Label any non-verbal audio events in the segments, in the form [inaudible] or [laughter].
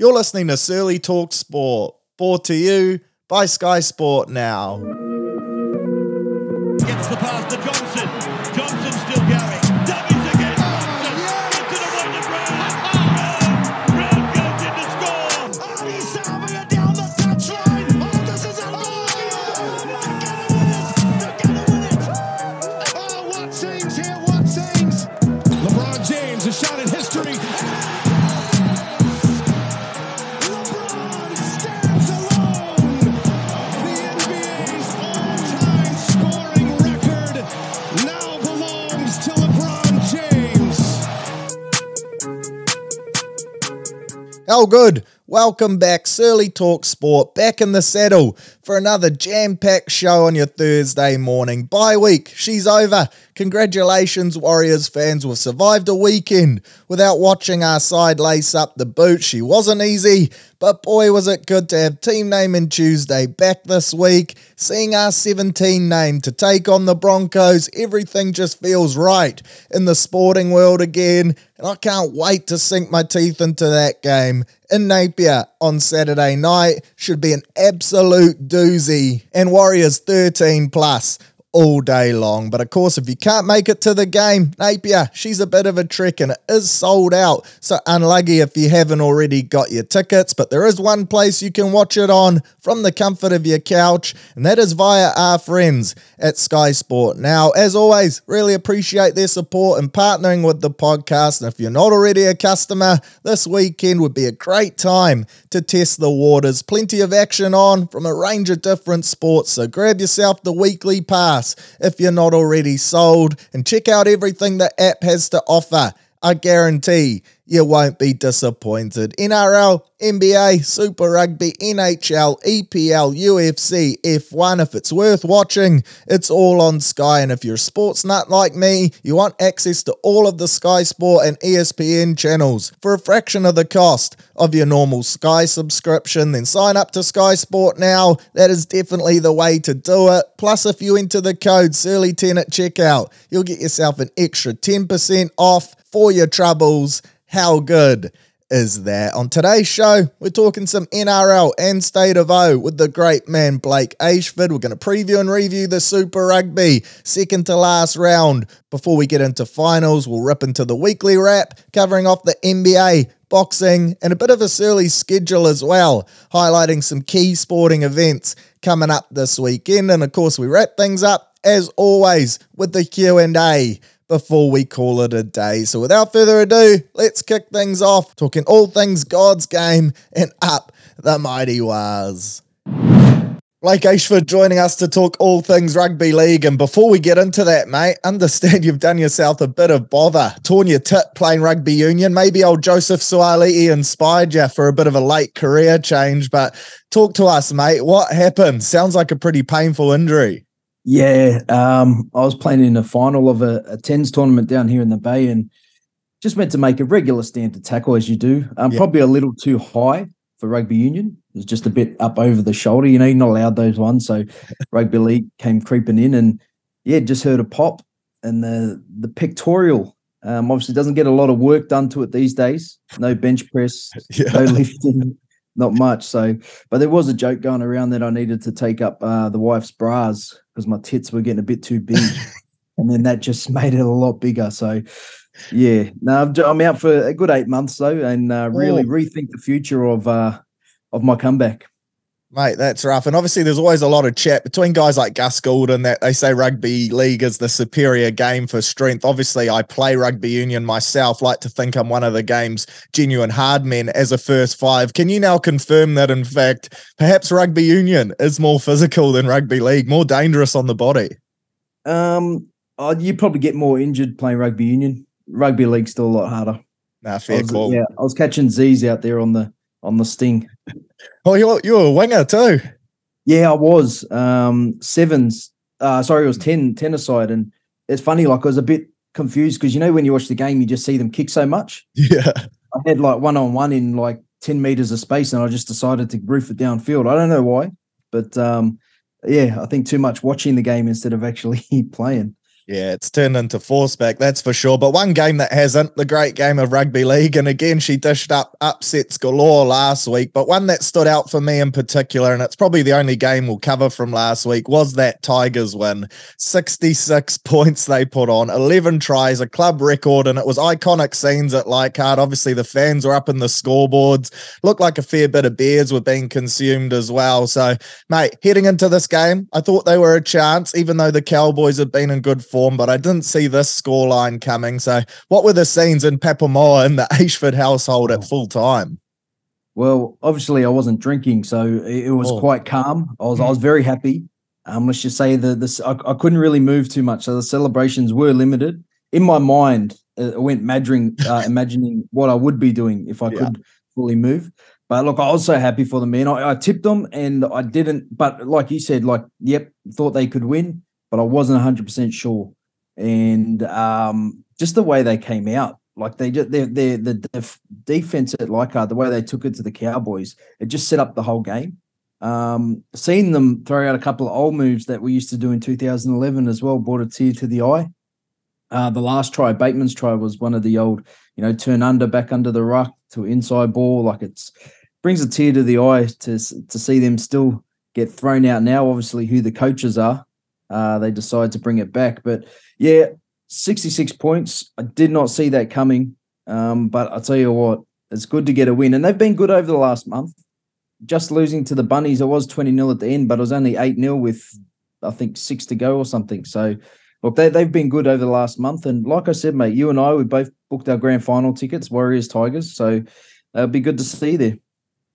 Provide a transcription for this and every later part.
You're listening to Searley Talk Sport, brought to you by Sky Sport Now. Gets the pass How good? Welcome back, Searley Talk Sport, back in the saddle for another jam packed show on your Thursday morning. Bye week, she's over. Congratulations, Warriors fans. We've survived a weekend without watching our side lace up the boot. She wasn't easy, but boy, was it good to have team Name naming Tuesday back this week. Seeing our 17 name to take on the Broncos, everything just feels right in the sporting world again. And I can't wait to sink my teeth into that game in Napier on Saturday night. Should be an absolute doozy. And Warriors 13 plus all day long. But of course, if you can't make it to the game, Napier, she's a bit of a trick and it is sold out. So unlucky if you haven't already got your tickets. But there is one place you can watch it on from the comfort of your couch, and that is via our friends at Sky Sport. Now, as always, really appreciate their support and partnering with the podcast. And if you're not already a customer, this weekend would be a great time to test the waters. Plenty of action on from a range of different sports. So grab yourself the weekly pass if you're not already sold and check out everything the app has to offer. I guarantee you won't be disappointed. NRL, NBA, Super Rugby, NHL, EPL, UFC, F1. If it's worth watching, it's all on Sky. And if you're a sports nut like me, you want access to all of the Sky Sport and ESPN channels for a fraction of the cost of your normal Sky subscription, then sign up to Sky Sport now. That is definitely the way to do it. Plus, if you enter the code SEARLEY10 at checkout, you'll get yourself an extra 10% off for your troubles. How good is that? On today's show, we're talking some NRL and State of O with the great man Blake Ayshford. We're going to preview and review the Super Rugby second to last round. Before we get into finals, we'll rip into the weekly wrap, covering off the NBA, boxing, and a bit of a Searley schedule as well, highlighting some key sporting events coming up this weekend. And of course, we wrap things up as always with the Q&A before we call it a day. So without further ado, let's kick things off, talking all things God's game and up the mighty Wars. Blake Ayshford joining us to talk all things rugby league. And before we get into that, mate, understand you've done yourself a bit of bother, torn your tit playing rugby union. Maybe old Joseph Suali'i inspired you for a bit of a late career change. But talk to us, mate. What happened? Sounds like a pretty painful injury. Yeah, um, I was playing in the final of a, a tens tournament down here in the Bay, and just meant to make a regular standard tackle as you do. Um, Yeah. Probably a little too high for rugby union. It was just a bit up over the shoulder. You know, you're not allowed those ones. So [laughs] rugby league came creeping in, and yeah, just heard a pop, and the the pectoral um, obviously doesn't get a lot of work done to it these days. No bench press, [laughs] no lifting, not much. So, but there was a joke going around that I needed to take up uh, the wife's bras because my tits were getting a bit too big, [laughs] and then that just made it a lot bigger. So, yeah, no, I'm, I'm out for a good eight months though, and uh, really Oh. rethink the future of uh, of my comeback. Mate, that's rough. And obviously, there's always a lot of chat between guys like Gus Goulden that they say rugby league is the superior game for strength. Obviously, I play rugby union myself, like to think I'm one of the game's genuine hard men as a first five. Can you now confirm that, in fact, perhaps rugby union is more physical than rugby league, more dangerous on the body? Um, oh, you probably get more injured playing rugby union. Rugby league's still a lot harder. Nah, fair was, call. yeah, I was catching Z's out there on the on the sting. Oh, you're, you're a winger too. Yeah, I was. Um, sevens. Uh, sorry, it was 10, 10 aside. And it's funny, like I was a bit confused because you know when you watch the game, you just see them kick so much. Yeah. I had like one on one in like 10 meters of space and I just decided to roof it downfield. I don't know why, but um, yeah, I think too much watching the game instead of actually [laughs] playing. Yeah, it's turned into force back, that's for sure. But one game that hasn't, the great game of rugby league. And again, she dished up upsets galore last week. But one that stood out for me in particular, and it's probably the only game we'll cover from last week, was that Tigers win. 66 [laughs] points they put on, 11 tries, a club record, and it was iconic scenes at Leichhardt. Obviously, the fans were up in the scoreboards. Looked like a fair bit of beers were being consumed as well. So, mate, heading into this game, I thought they were a chance, even though the Cowboys have been in good form form, but I didn't see this scoreline coming. So, what were the scenes in Papamoa in the [laughs] Ayshford household at full time? Well, obviously, I wasn't drinking, so it, was Oh. quite calm. I was I was very happy. Um, let's just say the this I, I couldn't really move too much, so the celebrations were limited. In my mind, uh, I went madring, uh, [laughs] imagining what I would be doing if I Yeah. could fully move. But look, I was so happy for them, man. I, I tipped them, and I didn't. But like you said, like yep, thought they could win, but I wasn't hundred percent sure. And um, just the way they came out, like they just their their the def- defense at Leichhardt, the way they took it to the Cowboys, it just set up the whole game. Um, seeing them throw out a couple of old moves that we used to do in 2011 as well brought a tear to the eye. Uh, the last try, Bateman's try, was one of the old, you know, turn under, back under the ruck to inside ball. Like it's brings a tear to the eye to to see them still get thrown out now. Obviously, who the coaches are, uh, they decide to bring it back. But yeah, 66 points. I did not see that coming. Um, but I'll tell you what, it's good to get a win. And they've been good over the last month. Just losing to the Bunnies, it was 20 0 at the end, but it was only 8 0 with, I think, six to go or something. So, look, they, they've been good over the last month. And like I said, mate, you and I, we both booked our grand final tickets, Warriors Tigers. So, it'll be good to see you there.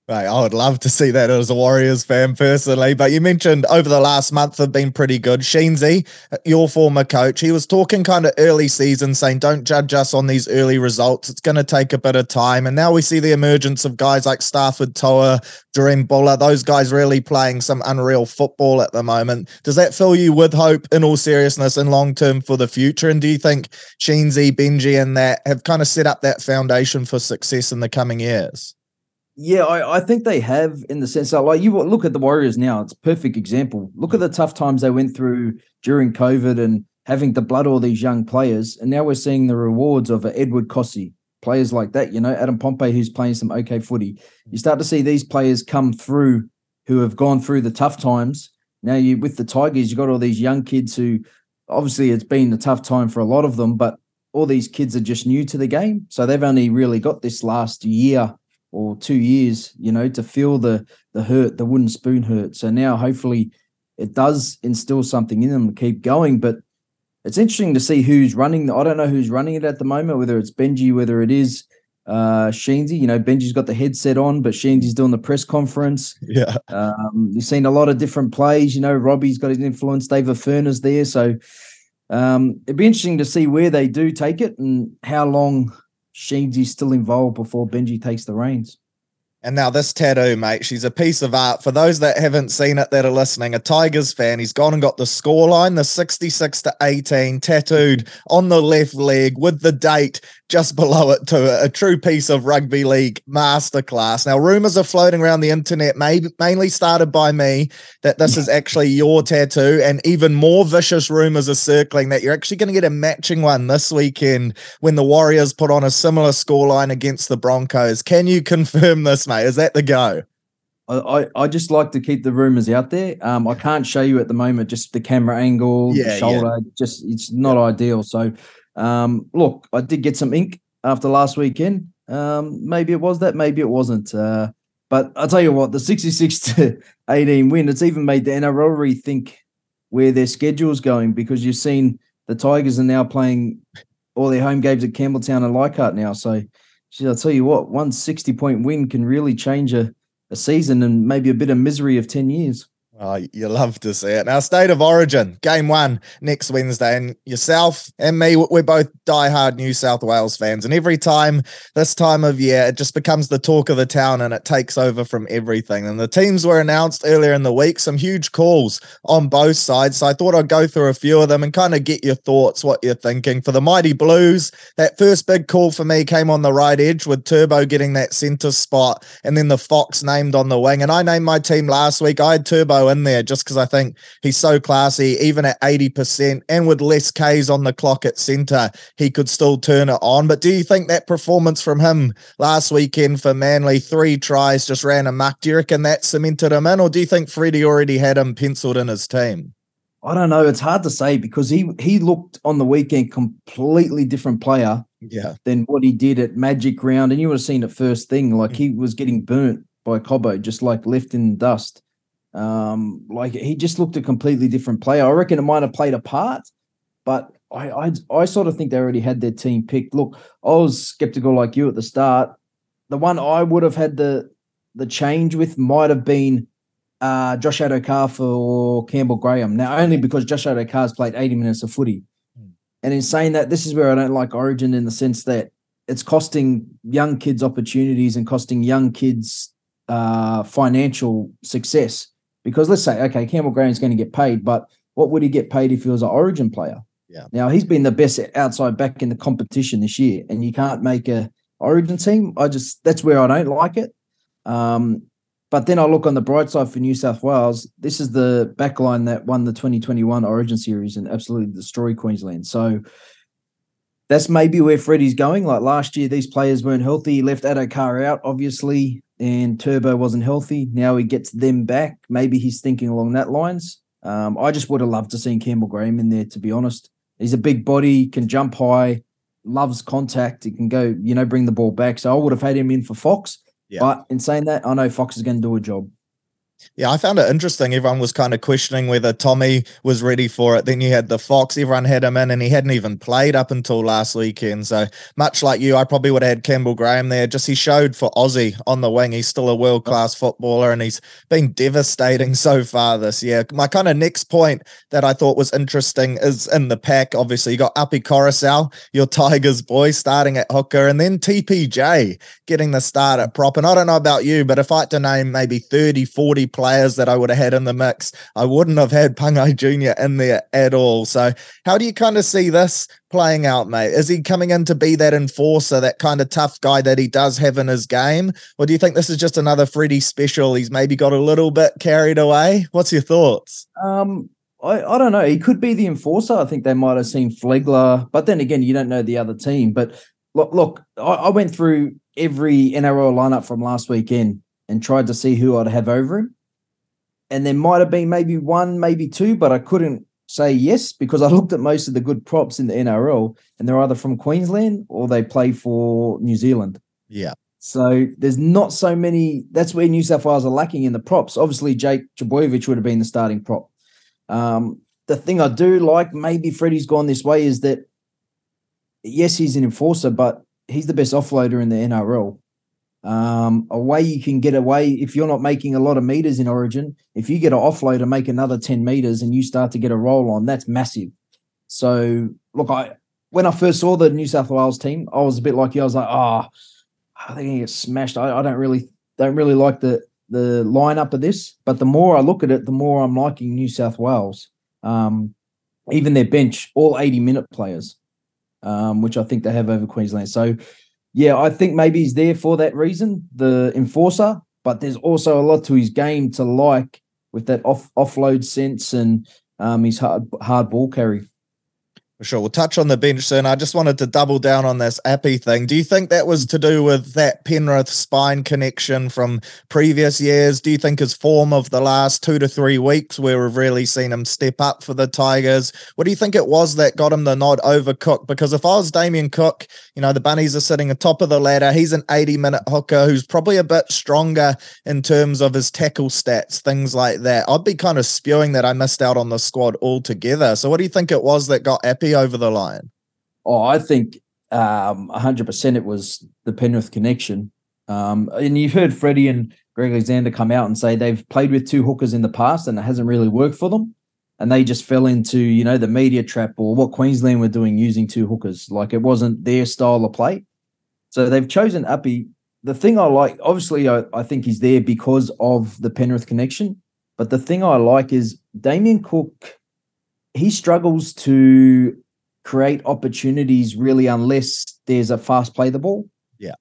Right, I would love to see that as a Warriors fan personally. But you mentioned over the last month have been pretty good. Sheensy, your former coach, he was talking kind of early season, saying, "Don't judge us on these early results. It's going to take a bit of time." And now we see the emergence of guys like Stafford Toa, Jahream Bula, those guys really playing some unreal football at the moment. Does that fill you with hope, in all seriousness, and long term for the future? And do you think Sheensy, Benji, and that have kind of set up that foundation for success in the coming years? Yeah, I, I think they have in the sense that, like, you look at the Warriors now, it's a perfect example. Look at mm. the tough times they went through during COVID and having to blood all these young players. And now we're seeing the rewards of Edward Kosi, players like that, you know, Adam Pompey, who's playing some okay footy. You start to see these players come through who have gone through the tough times. Now, you with the Tigers, you got all these young kids who obviously it's been a tough time for a lot of them, but all these kids are just new to the game. So they've only really got this last year or two years, you know, to feel the the hurt, the wooden spoon hurt. So now hopefully it does instill something in them to keep going. But it's interesting to see who's running. I don't know who's running it at the moment, whether it's Benji, whether it is uh Sheensy. You know, Benji's got the headset on, but Sheensy's doing the press conference. Yeah. Um, you've seen a lot of different plays. You know, Robbie's got his influence. David Furner's there. So um, it'd be interesting to see where they do take it and how long Sheensy's still involved before Benji takes the reins. And now this tattoo, mate, she's a piece of art. For those that haven't seen it that are listening, a Tigers fan, he's gone and got the scoreline, the 66 to 18, tattooed on the left leg with the date just below it to a, a true piece of rugby league masterclass. Now, rumors are floating around the internet, mainly started by me, that this is actually your tattoo, and even more vicious rumors are circling that you're actually going to get a matching one this weekend when the Warriors put on a similar scoreline against the Broncos. Can you confirm this, mate? Is that the go? I, I, just like to keep the rumors out there. Um, I can't show you at the moment, just the camera angle, Yeah, the yeah. shoulder, just it's not ideal. So, um, look, I did get some ink after last weekend. Um, maybe it was that, maybe it wasn't. Uh, but I'll tell you what, the 66 [laughs] to 18 win, it's even made the NRL rethink where their schedule's going because you've seen the Tigers are now playing all their home games at Campbelltown and Leichhardt now. So, geez, I'll tell you what, one 60 point win can really change a, a season and maybe a bit of misery of 10 years. Oh, you love to see it. Now, State of Origin, game one next Wednesday. And yourself and me, we're both diehard New South Wales fans. And every time this time of year, it just becomes the talk of the town and it takes over from everything. And the teams were announced earlier in the week, some huge calls on both sides. So I thought I'd go through a few of them and kind of get your thoughts, what you're thinking. For the Mighty Blues, that first big call for me came on the right edge with Turbo getting that centre spot and then the Fox named on the wing. And I named my team last week. I had Turbo In there just because I think he's so classy, even at 80% and with less Ks on the clock at centre, he could still turn it on. But do you think that performance from him last weekend for Manly, three tries, just ran amok? Do you reckon that cemented him in, or do you think Freddie already had him penciled in his team? I don't know. It's hard to say because he he looked on the weekend completely different player Yeah. than what he did at Magic Round, and you would have seen it first thing. Like mm. he was getting burnt by Cobbo, just like left in dust. Um, like he just looked a completely different player. I reckon it might have played a part, but I I, I sort of think they already had their team picked. Look, I was skeptical like you at the start. The one I would have had the the change with might have been uh, Josh Addo-Carr for Campbell Graham. Now, only because Josh Addo-Carr's played 80 minutes of footy. And in saying that, this is where I don't like Origin in the sense that it's costing young kids opportunities and costing young kids uh, financial success. Because let's say, okay, Campbell Graham's going to get paid, but what would he get paid if he was an Origin player? Yeah. Now he's been the best outside back in the competition this year, and you can't make a Origin team. I just that's where I don't like it. Um, but then I look on the bright side for New South Wales. This is the backline that won the 2021 Origin series and absolutely destroyed Queensland. So that's maybe where Freddie's going. Like last year, these players weren't healthy. He left Addo-Carr out, obviously, and Turbo wasn't healthy. Now he gets them back. Maybe he's thinking along that lines. Um, I just would have loved to seen Campbell Graham in there, to be honest. He's a big body, can jump high, loves contact. He can go, you know, bring the ball back. So I would have had him in for Fox. Yeah. But in saying that, I know Fox is going to do a job. Yeah, I found it interesting. Everyone was kind of questioning whether Tommy was ready for it. Then you had the Fox, everyone had him in, and he hadn't even played up until last weekend. So, much like you, I probably would have had Campbell Graham there. Just he showed for Aussie on the wing. He's still a world class footballer, and he's been devastating [laughs] so far this year. My kind of next point that I thought was interesting is in the pack. Obviously, you got Api Koroisau, your Tigers boy, starting at hooker, and then TPJ getting the start at prop. And I don't know about you, but if I had to name maybe 30, 40 players that I would have had in the mix, I wouldn't have had Pangai Jr. in there at all. So, how do you kind of see this playing out, mate? Is he coming in to be that enforcer, that kind of tough guy that he does have in his game? Or do you think this is just another Freddie special? He's maybe got a little bit carried away. What's your thoughts? Um, I, I don't know. He could be the enforcer. I think they might have seen Flegler, but then again, you don't know the other team. But look, look, I, I went through every NRL lineup from last weekend and tried to see who I'd have over him. And there might have been maybe one, maybe two, but I couldn't say yes because I looked at most of the good props in the NRL and they're either from Queensland or they play for New Zealand. Yeah. So there's not so many. That's where New South Wales are lacking in the props. Obviously, Jake Trbojevic would have been the starting prop. Um, the thing I do like, maybe Freddie's gone this way, is that yes, he's an enforcer, but he's the best offloader in the NRL. Um, a way you can get away if you're not making a lot of meters in Origin, if you get an offload and make another 10 meters and you start to get a roll on, that's massive. So look, I when I first saw the New South Wales team, I was a bit like you. I was like, oh, I think he gets smashed. I, I don't really don't really like the the lineup of this. But the more I look at it, the more I'm liking New South Wales. Um, even their bench, all 80 minute players, um, which I think they have over Queensland. So yeah, I think maybe he's there for that reason, the enforcer. But there's also a lot to his game to like with that off offload sense and um, his hard hard ball carry. For sure. We'll touch on the bench soon. I just wanted to double down on this Api thing. Do you think that was to do with that Penrith spine connection from previous years? Do you think his form of the last two to three weeks, where we've really seen him step up for the Tigers? What do you think it was that got him the nod over Cook? Because if I was Damien Cook, you know, the Bunnies are sitting atop of the ladder. He's an 80 minute hooker who's probably a bit stronger in terms of his tackle stats, things like that. I'd be kind of spewing that I missed out on the squad altogether. So what do you think it was that got Api over the line? Oh, I think um, 100% it was the Penrith connection. Um, and you've heard Freddie and Greg Alexander come out and say they've played with two hookers in the past and it hasn't really worked for them. And they just fell into, you know, the media trap or what Queensland were doing using two hookers. Like it wasn't their style of play. So they've chosen Api. The thing I like, obviously, I, I think he's there because of the Penrith connection. But the thing I like is Damien Cook, he struggles to create opportunities really unless there's a fast play the ball. Yeah.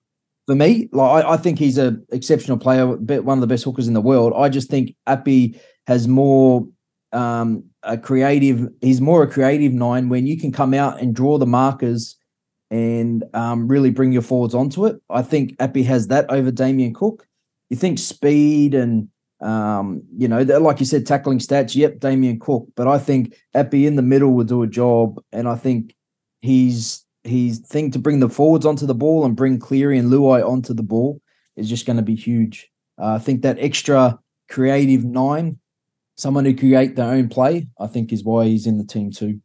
for me, like I, I think he's a exceptional player, bit one of the best hookers in the world. I just think Api has more um, a creative. He's more a creative nine when you can come out and draw the markers and um, really bring your forwards onto it. I think Api has that over Damien Cook. You think speed and um, you know, like you said, tackling stats. Yep, Damien Cook, but I think Api in the middle will do a job, and I think he's he's thing to bring the forwards onto the ball and bring Cleary and Luai onto the ball is just going to be huge. Uh, I think that extra creative nine, someone who create their own play, I think is why he's in the team too.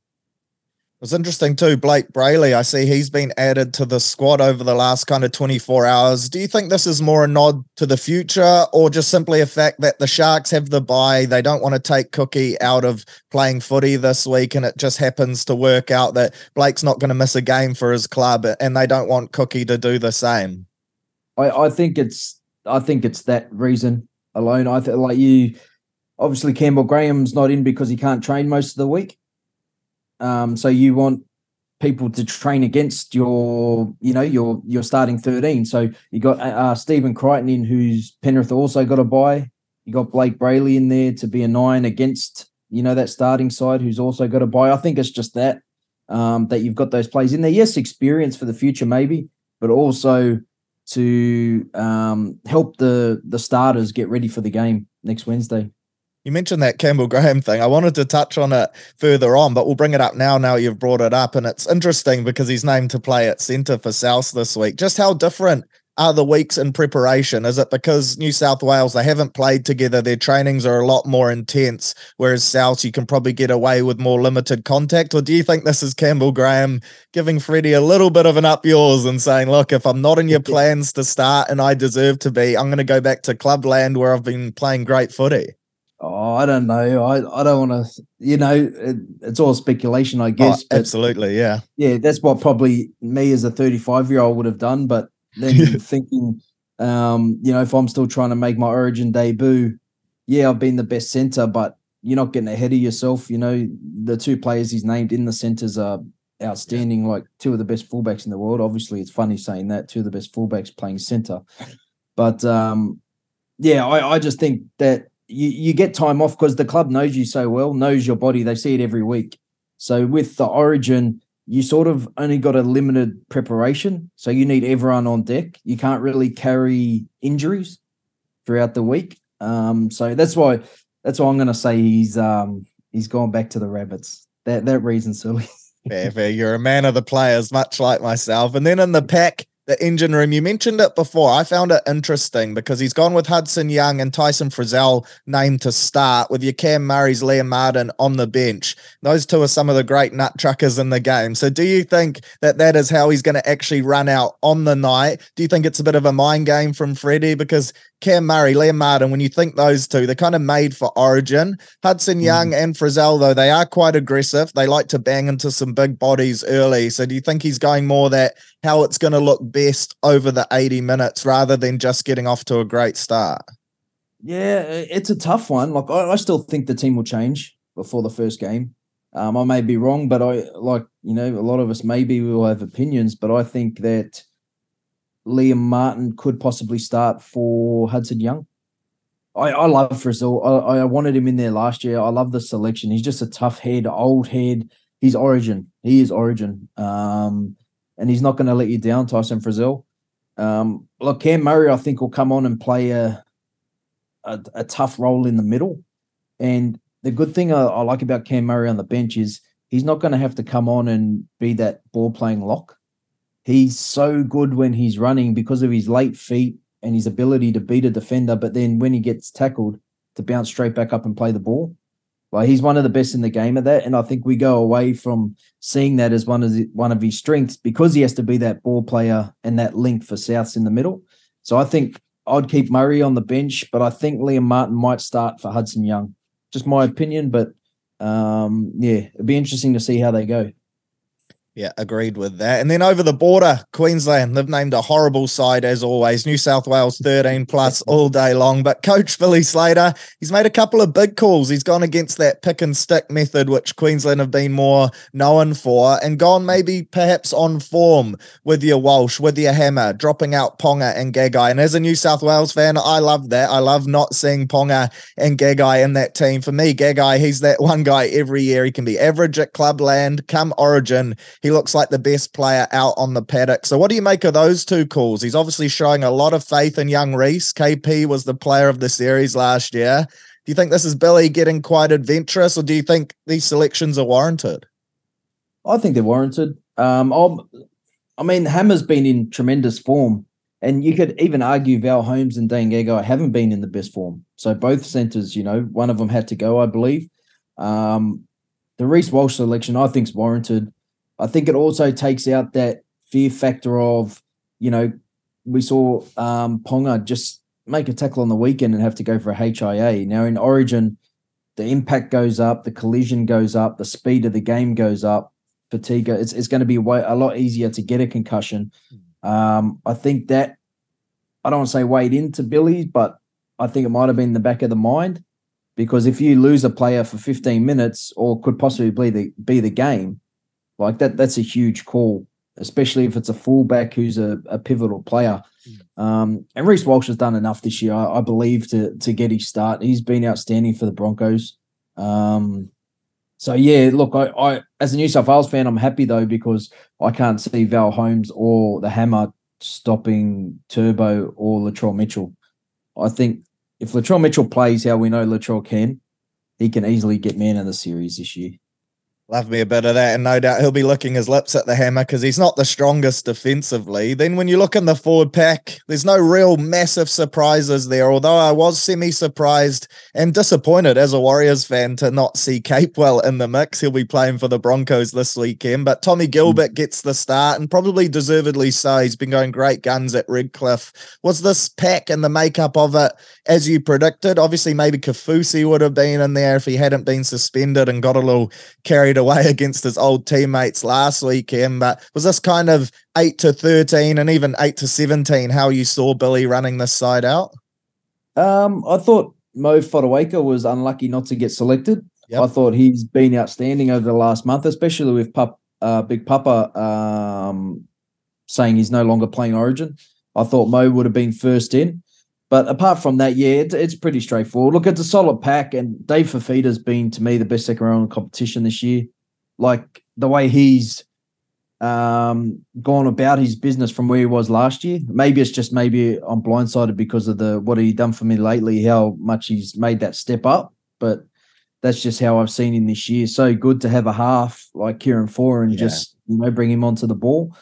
It's interesting too, Blake Brailey. I see he's been added to the squad over the last kind of 24 hours. Do you think this is more a nod to the future or just simply a fact that the Sharks have the bye? They don't want to take Cookie out of playing footy this week, and it just happens to work out that Blake's not going to miss a game for his club, and they don't want Cookie to do the same. I, I think it's I think it's that reason alone. I think like you, obviously Campbell Graham's not in because he can't train most of the week. Um, so you want people to train against your, you know, your your starting thirteen. So you got uh, Stephen Crichton in, who's Penrith also got a buy. You got Blake Brailey in there to be a nine against, you know, that starting side who's also got a buy. I think it's just that um, that you've got those plays in there. Yes, experience for the future maybe, but also to um, help the the starters get ready for the game next Wednesday. You mentioned that Campbell Graham thing. I wanted to touch on it further on, but we'll bring it up now. Now you've brought it up, and it's interesting because he's named to play at centre for South this week. Just how different are the weeks in preparation? Is it because New South Wales they haven't played together? Their trainings are a lot more intense, whereas South you can probably get away with more limited contact. Or do you think this is Campbell Graham giving Freddie a little bit of an up yours and saying, "Look, if I'm not in your plans to start and I deserve to be, I'm going to go back to clubland where I've been playing great footy." Oh, I don't know. I, I don't want to. You know, it, it's all speculation, I guess. oh, but absolutely, yeah. yeah, that's what probably me as a 35 year old would have done. But then [laughs] thinking, um, you know, if I'm still trying to make my Origin debut, yeah, I've been the best center, but you're not getting ahead of yourself. You know, the two players he's named in the centers are outstanding, like two of the best fullbacks in the world. Obviously, it's funny saying that two of the best fullbacks playing center, but um, yeah, I, I just think that you, you get time off because the club knows you so well, knows your body. They see it every week. So with the Origin, you sort of only got a limited preparation. So you need everyone on deck. You can't really carry injuries throughout the week. Um, so that's why that's why I'm going to say he's um, he's gone back to the rabbits. That that reason, silly. Fair, fair. You're a man of the players, much like myself. And then in the pack, the engine room, you mentioned it before. I found it interesting because he's gone with Hudson Young and Tyson Frizell named to start with your Cam Murray's Liam Martin on the bench. Those two are some of the great nut truckers in the game. So do you think that that is how he's going to actually run out on the night? Do you think it's a bit of a mind game from Freddie? Because Cam Murray, Liam Martin, when you think those two, they're kind of made for Origin. Hudson hmm. Young and Frizell, though, they are quite aggressive. They like to bang into some big bodies early. So do you think he's going more that how it's going to look best over the 80 minutes rather than just getting off to a great start? Yeah, it's a tough one. Like I, I still think the team will change before the first game. Um, I may be wrong, but I like you know a lot of us maybe will have opinions, but I think that Liam Martin could possibly start for Hudson Young. I, I love Frizell. I, I wanted him in there last year. I love the selection. He's just a tough head, old head. He's Origin. He is Origin. Um, and he's not going to let you down, Tyson Frizell. Um, look, Cam Murray, I think will come on and play a a, a tough role in the middle. And the good thing I, I like about Cam Murray on the bench is he's not going to have to come on and be that ball playing lock. He's so good when he's running because of his late feet and his ability to beat a defender. But then when he gets tackled, to bounce straight back up and play the ball. Like he's one of the best in the game at that, and I think we go away from seeing that as one of the, one of his strengths because he has to be that ball player and that link for Souths in the middle. So I think I'd keep Murray on the bench, but I think Liam Martin might start for Hudson Young. Just my opinion, but um, yeah, it'd be interesting to see how they go. Yeah, agreed with that. And then over the border, Queensland, they've named a horrible side as always. New South Wales 13 plus all day long. But coach Billy Slater, he's made a couple of big calls. He's gone against that pick and stick method, which Queensland have been more known for, and gone maybe perhaps on form with your Walsh, with your Hammer, dropping out Ponga and Gagai. And as a New South Wales fan, I love that. I love not seeing Ponga and Gagai in that team. For me, Gagai, he's that [laughs] one guy every year. He can be average at clubland, come origin. He looks like the best player out on the paddock. So, what do you make of those two calls? He's obviously showing a lot of faith in young Reece. KP was the player of the series last year. Do you think this is Billy getting quite adventurous, or do you think these selections are warranted? I think they're warranted. Um, I mean, Hammer's been in tremendous form, and you could even argue Val Holmes and Dan Gagai haven't been in the best form. So both centers, you know, one of them had to go, I believe. Um, the Reece Walsh selection, I think, is warranted. I think it also takes out that fear factor of, you know, we saw um, Ponga just make a tackle on the weekend and have to go for a HIA. Now in Origin, the impact goes up, the collision goes up, the speed of the game goes up, fatigue. It's, it's going to be way, a lot easier to get a concussion. Um, I think that I don't want to say weighed into Billy, but I think it might have been in the back of the mind because if you lose a player for 15 minutes or could possibly be the be the game, like that, that's a huge call, especially if it's a fullback who's a, a pivotal player. Um, and Reece Walsh has done enough this year, I, I believe, to to get his start. He's been outstanding for the Broncos. Um, so yeah, look, I, I as a New South Wales fan, I'm happy though because I can't see Val Holmes or the Hammer stopping Turbo or Latrell Mitchell. I think if Latrell Mitchell plays how we know Latrell can, he can easily get man of the series this year. Love me a bit of that, and no doubt he'll be licking his lips at the hammer because he's not the strongest defensively. Then, when you look in the forward pack, there's no real massive surprises there. Although I was semi surprised and disappointed as a Warriors fan to not see Capewell in the mix. He'll be playing for the Broncos this weekend, but Tommy hmm. Gilbert gets the start and probably deservedly so. He's been going great guns at Redcliffe. Was this pack and the makeup of it as you predicted? Obviously, maybe Kaufusi would have been in there if he hadn't been suspended and got a little carried away against his old teammates last weekend. But was this kind of eight to thirteen and even eight to seventeen how you saw Billy running this side out? Um, I thought Mo Fotuaika was unlucky not to get selected. Yep. I thought he's been outstanding over the last month, especially with Pup, uh, Big Papa um, saying he's no longer playing Origin. I thought Mo would have been first in. But apart from that, yeah, it's, it's pretty straightforward. Look, it's a solid pack, and Dave Fifita's been to me the best second round in the competition this year. Like the way he's um, gone about his business from where he was last year. Maybe it's just maybe I'm blindsided because of the what he done for me lately, how much he's made that step up. But that's just how I've seen him this year. So good to have a half like Kieran Foran and Yeah. just you know bring him onto the ball.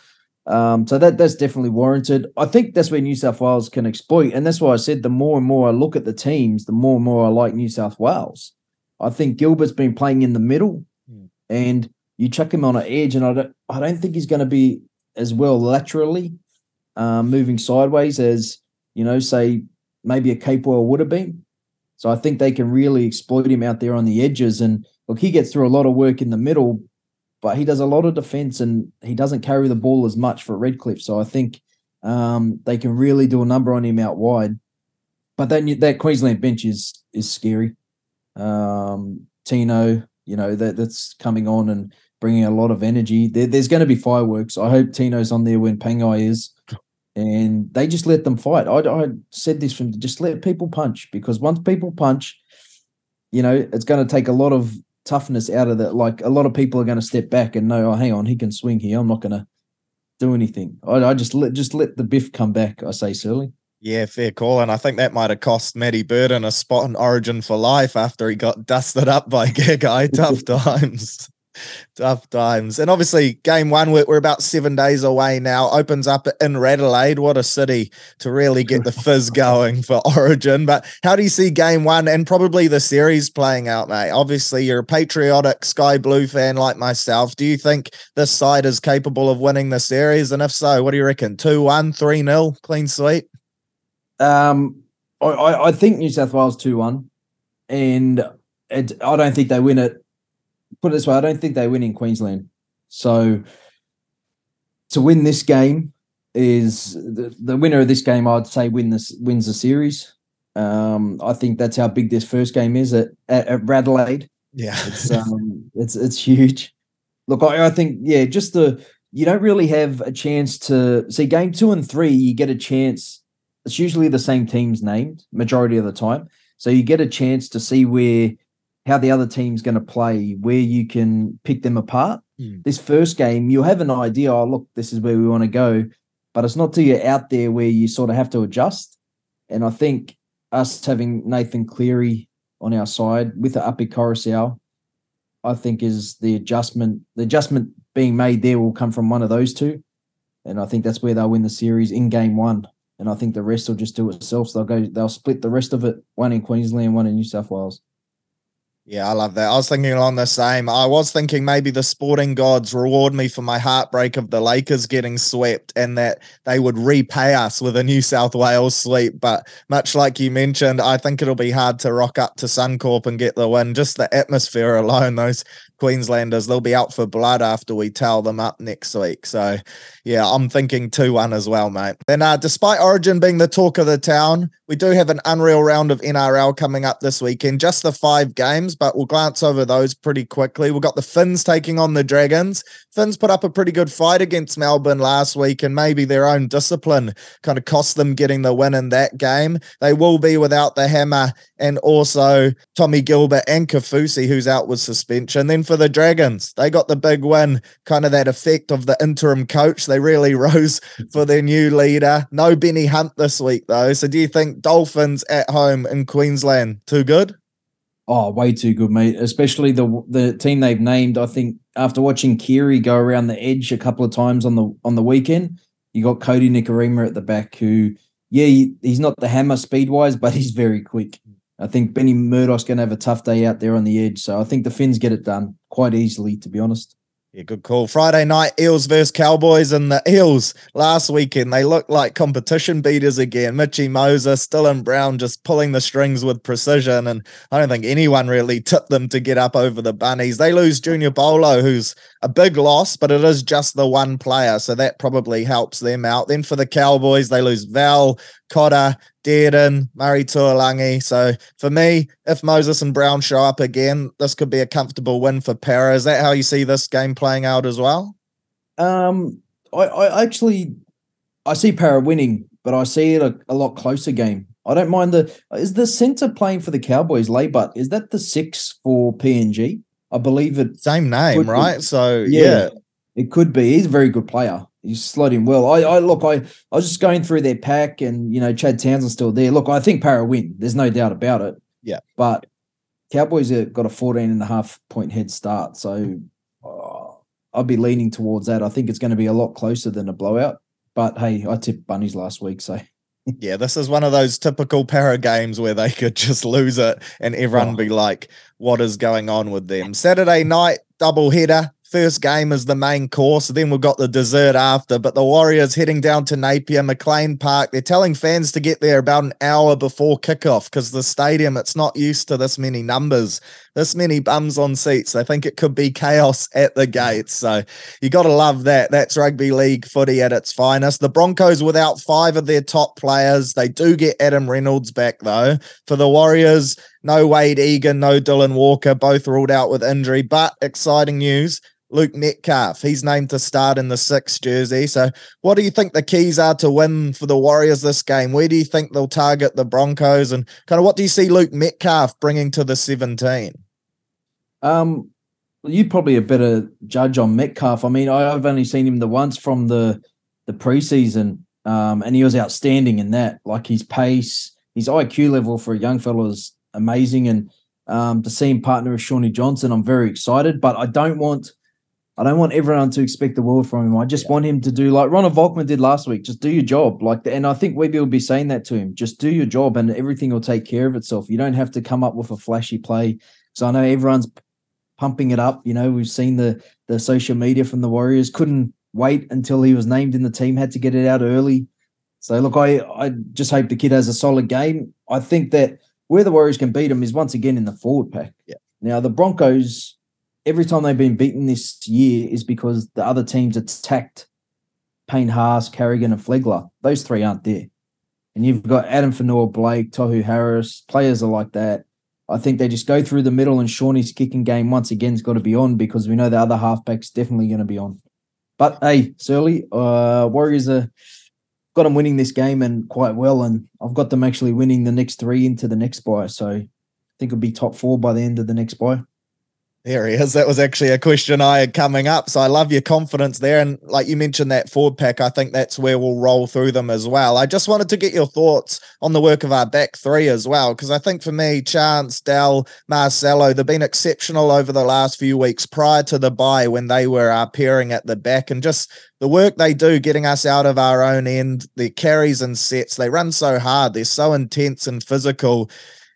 Um, so that that's definitely warranted. I think that's where New South Wales can exploit, and that's why I said the more and more I look at the teams, the more and more I like New South Wales. I think Gilbert's been playing in the middle, Hmm. and you chuck him on an edge, and I don't I don't think he's going to be as well laterally um, moving sideways as you know, say maybe a Capewell would have been. So I think they can really exploit him out there on the edges. And look, he gets through a lot of work in the middle, but he does a lot of defense and he doesn't carry the ball as much for Redcliffe. So I think um, they can really do a number on him out wide. But you- that Queensland bench is is scary. Um, Tino, you know that that's coming on and bringing a lot of energy. There, there's going to be fireworks. I hope Tino's on there when Pangai is, and they just let them fight. I, I said this from just let people punch because once people punch, you know it's going to take a lot of toughness out of that. Like a lot of people are going to step back and know, oh, hang on, he can swing here. I'm not going to do anything. I, I just let just let the biff come back. I say, Searley. Yeah, fair call. And I think that might have cost Matty Burden a spot in Origin for life after he got dusted up by [laughs] Gagai. Tough [laughs] times. Tough times. And obviously, game one, we're, we're about seven days away now, opens up in Adelaide. What a city to really get the [laughs] fizz going for Origin. But how do you see game one and probably the series playing out, mate? Obviously, you're a patriotic Sky Blue fan like myself. Do you think this side is capable of winning the series? And if so, what do you reckon? 2 1, 3 0, clean sweep? Um, I, I, I think New South Wales two one, and it, I don't think they win it. Put it this way, I don't think they win in Queensland. So to win this game is the, the winner of this game. I'd say win this wins the series. Um, I think that's how big this first game is at at, at Radelaide. Yeah. It's um, it's it's huge. Look, I, I think yeah, just the you don't really have a chance to see game two and three. You get a chance. It's usually the same teams named majority of the time, so you get a chance to see where how the other team's going to play, where you can pick them apart. Mm. This first game, you'll have an idea. Oh, look, this is where we want to go, but it's not till you're out there where you sort of have to adjust. And I think us having Nathan Cleary on our side with the Api Koroisau, I think is the adjustment. The adjustment being made there will come from one of those two, and I think that's where they'll win the series in game one. And I think the rest will just do itself. So they'll go. They'll split the rest of it. One in Queensland, one in New South Wales. Yeah, I love that. I was thinking along the same. I was thinking maybe the sporting gods reward me for my heartbreak of the Lakers getting swept and that they would repay us with a New South Wales sweep. But much like you mentioned, I think it'll be hard to rock up to Suncorp and get the win. Just the atmosphere alone, those Queenslanders, they'll be out for blood after we towel them up next week. So, yeah, I'm thinking 2 1 as well, mate. And uh, despite Origin being the talk of the town, we do have an unreal round of NRL coming up this weekend, just the five games, but we'll glance over those pretty quickly. We've got the Phins taking on the Dragons. Phins put up a pretty good fight against Melbourne last week, and maybe their own discipline kind of cost them getting the win in that game. They will be without the hammer and also Tommy Gilbert and Kaufusi, who's out with suspension. Then for the Dragons, they got the big win, kind of that effect of the interim coach. They really [laughs] rose for their new leader. No Benny Hunt this week, though. So do you think Dolphins at home in Queensland too good? Oh, way too good, mate. Especially the the team they've named. I think after watching Kiri go around the edge a couple of times on the on the weekend, you got Kodi Nikorima at the back, who yeah, he, he's not the hammer speed wise, but he's very quick. I think Benny Murdoch's going to have a tough day out there on the edge, so I think the Phins get it done quite easily, to be honest. Yeah, good call. Friday night, Eels versus Cowboys, and the Eels last weekend, they look like competition beaters again. Mitchy Moses, Dylan Brown just pulling the strings with precision, and I don't think anyone really tipped them to get up over the Bunnies. They lose Junior Paulo, who's a big loss, but it is just the one player, so that probably helps them out. Then for the Cowboys, they lose Val, Cotter, Dearden, Murray Taulagi. So for me, if Moses and Brown show up again, this could be a comfortable win for Parra. Is that how you see this game playing out as well? Um, I, I actually I see Parra winning, but I see it a, a lot closer game. I don't mind the is the center playing for the Cowboys, Laybutt. Is that the six for PNG? I believe it. Same name, Could be. right? So Yeah. yeah. It could be. He's a very good player. He's slot in well. I, I look. I, I was just going through their pack, and you know, Chad Townsend's still there. Look, I think Parra win. There's no doubt about it. Yeah. But Cowboys have got a 14 and a half point head start, so uh, I'd be leaning towards that. I think it's going to be a lot closer than a blowout. But hey, I tipped bunnies last week, so [laughs] Yeah, this is one of those typical Parra games where they could just lose it and everyone Oh. be like, what is going on with them? Saturday night, double header. First game is the main course. Then we've got the dessert after. But the Warriors heading down to Napier, McLean Park. They're telling fans to get there about an hour before kickoff because the stadium, it's not used to this many numbers, this many bums on seats. They think it could be chaos at the gates. So you got to love that. That's rugby league footy at its finest. The Broncos without five of their top players. They do get Adam Reynolds back though. For the Warriors, no Wayde Egan, no Dylan Walker, both ruled out with injury. But exciting news. Luke Metcalf, he's named to start in the sixth jersey. So, what do you think the keys are to win for the Warriors this game? Where do you think they'll target the Broncos? And kind of what do you see Luke Metcalf bringing to the 17? Um, you're probably a better judge on Metcalf. I mean, I've only seen him the once from the the preseason, um, and he was outstanding in that. Like his pace, his IQ level for a young fellow is amazing, and um, to see him partner with Shawnee Johnson, I'm very excited. But I don't want, I don't want everyone to expect the world from him. I just want him to do like Ronald Volkman did last week. Just do your job, like, and I think Webby will be saying that to him. Just do your job, and everything will take care of itself. You don't have to come up with a flashy play. So I know everyone's pumping it up. You know, we've seen the the social media from the Warriors couldn't wait until he was named in the team, had to get it out early. So look, I I just hope the kid has a solid game. I think that where the Warriors can beat him is once again in the forward pack. Yeah. Now the Broncos, every time they've been beaten this year is because the other teams attacked Payne Haas, Carrigan, and Flegler. Those three aren't there. And you've got Addin Fonua, Blake, Tohu Harris, players are like that. I think they just go through the middle, and Shawnee's kicking game once again's got to be on because we know the other halfback's definitely going to be on. But hey, Searley, uh, Warriors are got them winning this game and quite well, and I've got them actually winning the next three into the next buy. So I think it'll be top four by the end of the next buy. There he is. That was actually a question I had coming up. So I love your confidence there. And like you mentioned, that forward pack, I think that's where we'll roll through them as well. I just wanted to get your thoughts on the work of our back three as well. Because I think for me, Chance, Dell, Marcelo, they've been exceptional over the last few weeks prior to the bye when they were uh, pairing at the back and just the work they do getting us out of our own end, their carries and sets. They run so hard, they're so intense and physical.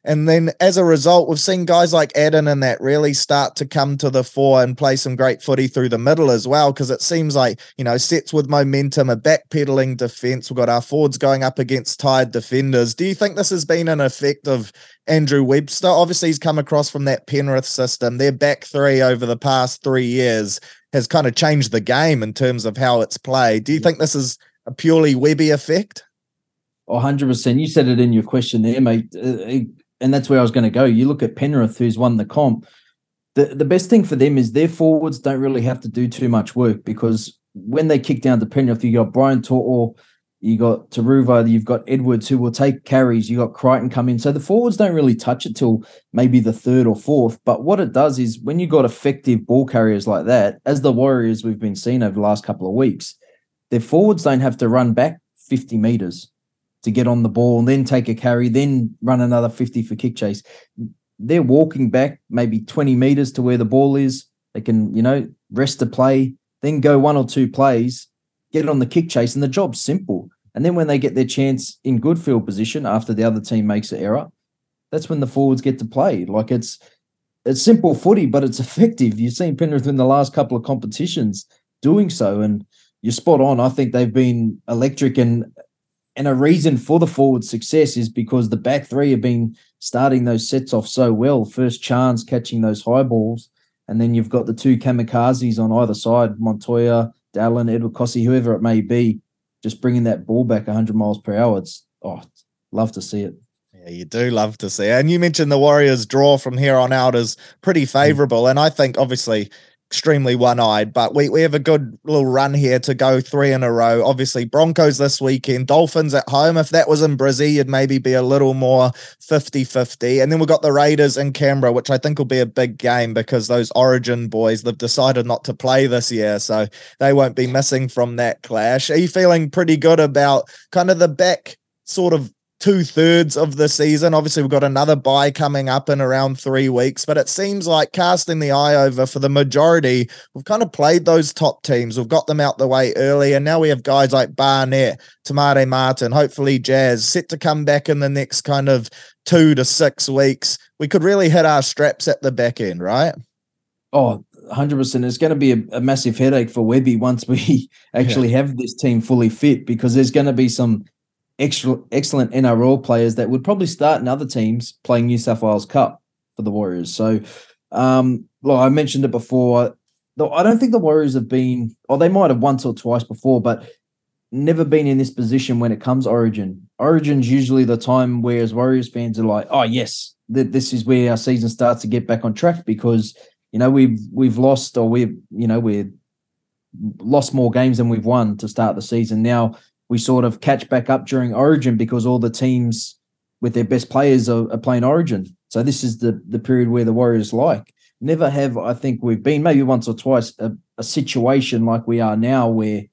And then as a result, we've seen guys like Addin and that really start to come to the fore and play some great footy through the middle as well. Because it seems like, you know, sets with momentum, a backpedaling defense. We've got our forwards going up against tired defenders. Do you think this has been an effect of Andrew Webster? Obviously, he's come across from that Penrith system. Their back three over the past three years has kind of changed the game in terms of how it's played. Do you think this is a purely Webby effect? Oh, 100%. You said it in your question there, mate. Uh, And that's where I was going to go. You look at Penrith, who's won the comp. The, the best thing for them is their forwards don't really have to do too much work because when they kick down to Penrith, you got Brian To'o, you got Turuva, you've got Edwards who will take carries, you got Crichton come in. So the forwards don't really touch it till maybe the third or fourth. But what it does is when you've got effective ball carriers like that, as the Warriors we've been seeing over the last couple of weeks, their forwards don't have to run back 50 meters to get on the ball, and then take a carry, then run another 50 for kick chase. They're walking back maybe 20 meters to where the ball is. They can, you know, rest the play, then go one or two plays, get it on the kick chase, and the job's simple. And then when they get their chance in good field position after the other team makes an error, that's when the forwards get to play. Like it's it's simple footy, but it's [laughs] effective. You've seen Penrith in the last couple of competitions doing so, and you're spot on. I think they've been electric and and a reason for the forward success is because the back three have been starting those sets off so well. First chance catching those high balls, and then you've got the two kamikazes on either side, Montoya, Dallin, Edward Kosi, whoever it may be, just bringing that ball back 100 miles per hour. It's oh, love to see it. Yeah, you do love to see it. And you mentioned the Warriors' draw from here on out is pretty hmm. favourable. And I think, obviously, extremely one-eyed but we, we have a good little run here to go three in a row. Obviously broncos this weekend dolphins at home. If that was in brizzy you'd maybe be a little more 50-50 and then we've got the raiders in canberra which i think will be a big game because those origin boys they've decided not to play this year so they won't be missing from that clash. Are you feeling pretty good about kind of the back sort of two thirds of the season. Obviously, we've got another buy coming up in around three weeks, but it seems like casting the eye over for the majority, we've kind of played those top teams. We've got them out the way early, and now we have guys like Barnett, Te Maire Martin, hopefully Jazz, set to come back in the next kind of two to six weeks. We could really hit our straps at the back end, right? Oh, 100%. It's going to be a, a massive headache for Webby once we [laughs] actually have this team fully fit because there's going to be some extra, excellent NRL players that would probably start in other teams playing New South Wales Cup for the Warriors. So, um, like I mentioned it before, I don't think the Warriors have been, or they might have once or twice before, but never been in this position when it comes Origin. Origin's usually the time where as Warriors fans are like, oh yes, th- this is where our season starts to get back on track because you know we've we've lost or we've you know we've lost more games than we've won to start the season. Now we sort of catch back up during Origin because all the teams with their best players are, are playing Origin. So this is the the period where the Warriors like. Never have I think we've been maybe once or twice a, a situation like we are now where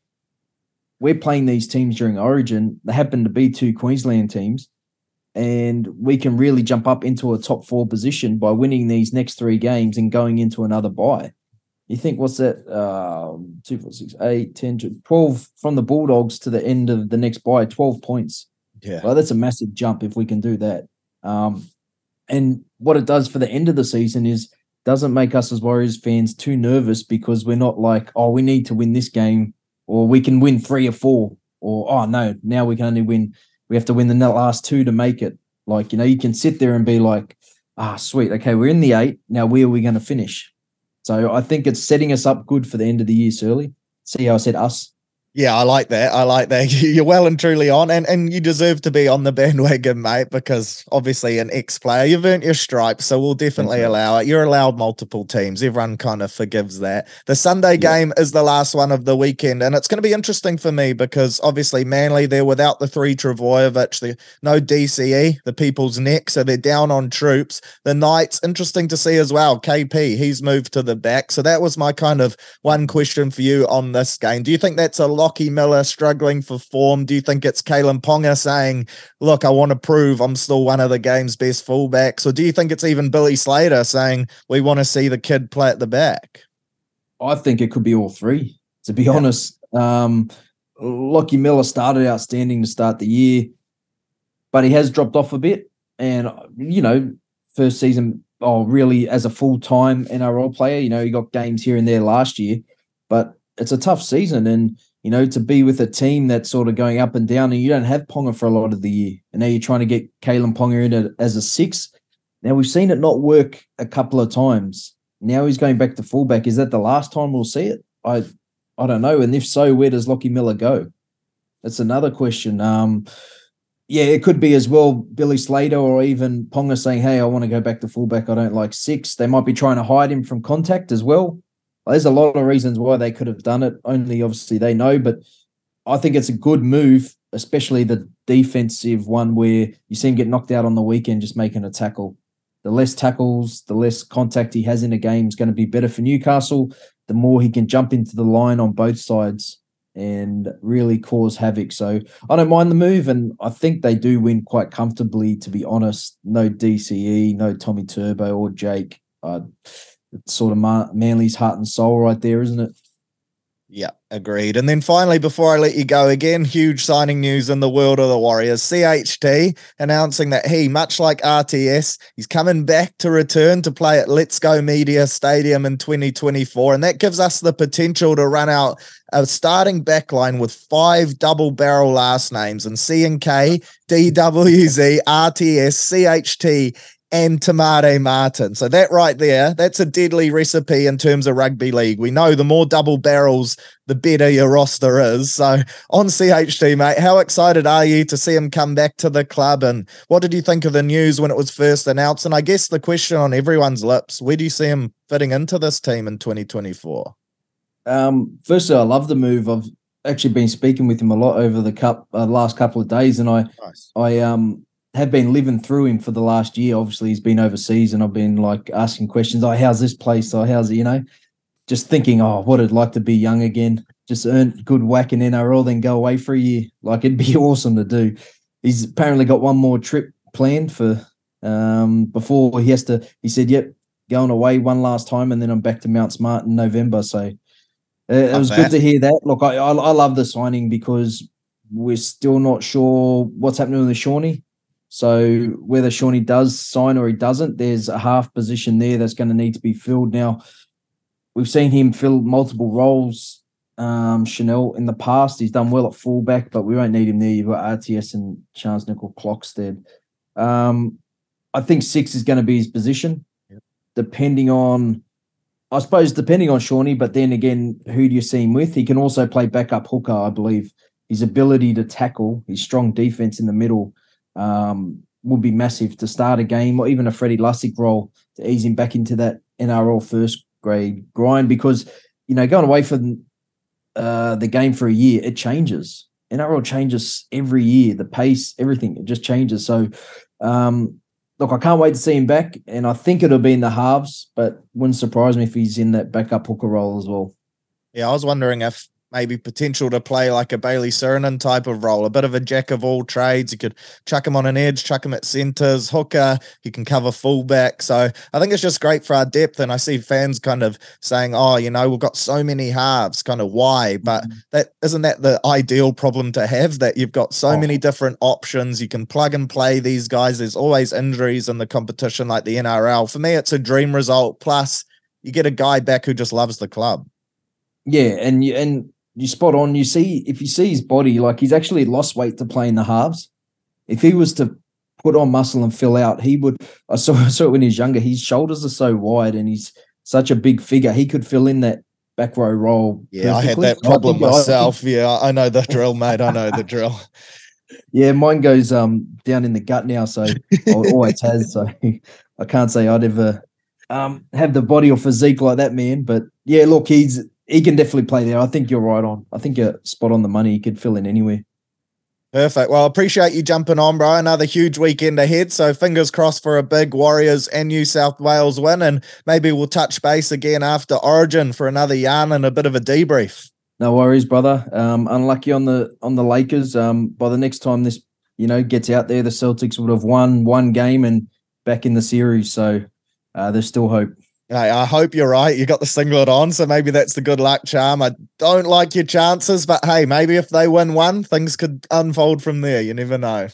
we're playing these teams during Origin. They happen to be two Queensland teams, and we can really jump up into a top four position by winning these next three games and going into another bye. You think what's that? Um, two, four, six, eight, 10, 12 from the Bulldogs to the end of the next bye, 12 points. Yeah. Well, that's a massive jump if we can do that. Um, and what it does for the end of the season is doesn't make us as Warriors fans too nervous because we're not like, oh, we need to win this game or we can win three or four or, oh, no, now we can only win, we have to win the last two to make it. Like, you know, you can sit there and be like, ah, sweet. Okay, we're in the eight. Now, where are we going to finish? So I think it's setting us up good for the end of the year, Searley. See how I said us? Yeah, I like that. I like that. [laughs] You're well and truly on, and, and you deserve to be on the [laughs] bandwagon, mate, because obviously an ex player, you've earned your stripes, so we'll definitely right. allow it. You're allowed multiple teams. Everyone kind of forgives that. The Sunday game is the last one of the weekend, and it's going to be interesting for me because obviously Manly, they're without the three Trbojevic, the no DCE, the people's neck, so they're down on troops. The Knights, interesting to see as well. KP, he's moved to the back. So that was my kind of one question for you on this game. Do you think that's a Lachie Miller struggling for form? Do you think it's Kalyn Ponga saying, look, I want to prove I'm still one of the game's best fullbacks? Or do you think it's even Billy Slater saying, we want to see the kid play at the back? I think it could be all three, to be Yeah. honest. Um, Lachie Miller started outstanding to start the year, but he has dropped off a bit. And, you know, first season, oh, really, as a full time NRL player, you know, he got games here and there last year, but it's a tough season. And, you know, to be with a team that's sort of going up and down, and you don't have Ponga for a lot of the year, and now you're trying to get Kalyn Ponga in as a six. Now we've seen it not work a couple of times. Now he's going back to fullback. Is that the last time we'll see it? I I don't know. And if so, where does Lachie Miller go? That's another question. Um, yeah, it could be as well Billy Slater or even Ponga saying, "Hey, I want to go back to fullback. I don't like six. They might be trying to hide him from contact as well. There's a lot of reasons why they could have done it. Only obviously they know, but I think it's a good move, especially the defensive one where you see him get knocked out on the weekend just making a tackle. The less tackles, the less contact he has in a game is going to be better for Newcastle. The more he can jump into the line on both sides and really cause havoc. So I don't mind the move, and I think they do win quite comfortably. To be honest, no DCE, no Tommy Turbo or Jake. Uh, it's sort of Ma- Manly's heart and soul right there, isn't it? Yeah, agreed. And then finally, before I let you go again, huge signing news in the world of the Warriors. CHT announcing that he, much like RTS, he's coming back to return to play at Let's Go Media Stadium in 2024. And that gives us the potential to run out a starting backline with five double barrel last names and C and K, DWZ, RTS, CHT, and Te Maire Martin. So that right there, that's a deadly recipe in terms of rugby league. We know the more double barrels, the better your roster is. So on CHT, mate, how excited are you to see him come back to the club? And what did you think of the news when it was first announced? And I guess the question on everyone's lips, where do you see him fitting into this team in 2024? Um, firstly, I love the move. I've actually been speaking with him a lot over the cup uh, last couple of days, and I Nice. I um have been living through him for the last year. Obviously, he's been overseas, and I've been like asking questions. Oh, how's this place? Oh, how's it? You know, just thinking, oh, what it'd like to be young again. Just earn good whack in NRL, then go away for a year. Like it'd be [laughs] awesome to do. He's apparently got one more trip planned for um before he has to. He said, "Yep, going away one last time, and then I'm back to Mount Smart in November." So uh, it was that. good to hear that. Look, I, I I love the signing because we're still not sure what's happening with the Shawnee. So whether Shawnee does sign or he doesn't, there's a half position there that's going to need to be filled. Now, we've seen him fill multiple roles. Um, Chanel in the past, he's done well at fullback, but we won't need him there. You've got RTS and Charnze Nicoll-Klokstad. Um, I think six is going to be his position, depending on, I suppose, depending on Shawnee. But then again, who do you see him with? He can also play backup hooker, I believe. His ability to tackle, his strong defense in the middle, um, would be massive to start a game or even a Freddy Lussick role to ease him back into that NRL first grade grind because, you know, going away from uh, the game for a year, it changes. NRL changes every year, the pace, everything, it just changes. So, um, look, I can't wait to see him back, and I think it'll be in the halves, but wouldn't surprise me if he's in that backup hooker role as well. Yeah, I was wondering if maybe potential to play like a Bailey Sironen type of role, a bit of a jack of all trades. You could chuck him on an edge, chuck him at centers, hooker. He can cover fullback. So I think it's just great for our depth. And I see fans kind of saying, "Oh, you know, we've got so many halves. Kind of why?" But mm. that isn't that the ideal problem to have that you've got so Oh. many different options. You can plug and play these guys. There's always injuries in the competition like the NRL. For me, it's a dream result. Plus, you get a guy back who just loves the club. Yeah, and you and you spot on. You see, if you see his body, like he's actually lost weight to play in the halves. If he was to put on muscle and fill out, he would. I saw, [laughs] I saw it when he was younger. His shoulders are so wide, and he's such a big figure. He could fill in that back row role. Yeah, I had that problem think- I think- myself. Yeah, I know the drill, mate. I know the [laughs] drill. yeah, mine goes um down in the gut now, so [laughs] or always has. So I can't say I'd ever um have the body or physique like that man. But yeah, look, he's he can definitely play there. I think you're right on. I think you're spot on the money. He could fill in anywhere. Perfect. Well, appreciate you jumping on, bro. Another huge weekend ahead. So fingers crossed for a big Warriors and New South Wales win. And maybe we'll touch base again after Origin for another yarn and a bit of a debrief. No worries, brother. Um, unlucky on the on the Lakers. Um, by the next time this you know gets out there, the Celtics would have won one game and back in the series. So uh, there's still hope. Hey, I hope you're right. You got the singlet on, so maybe that's the good luck charm. I don't like your chances, but hey, maybe if they win one, things could unfold from there. You never know.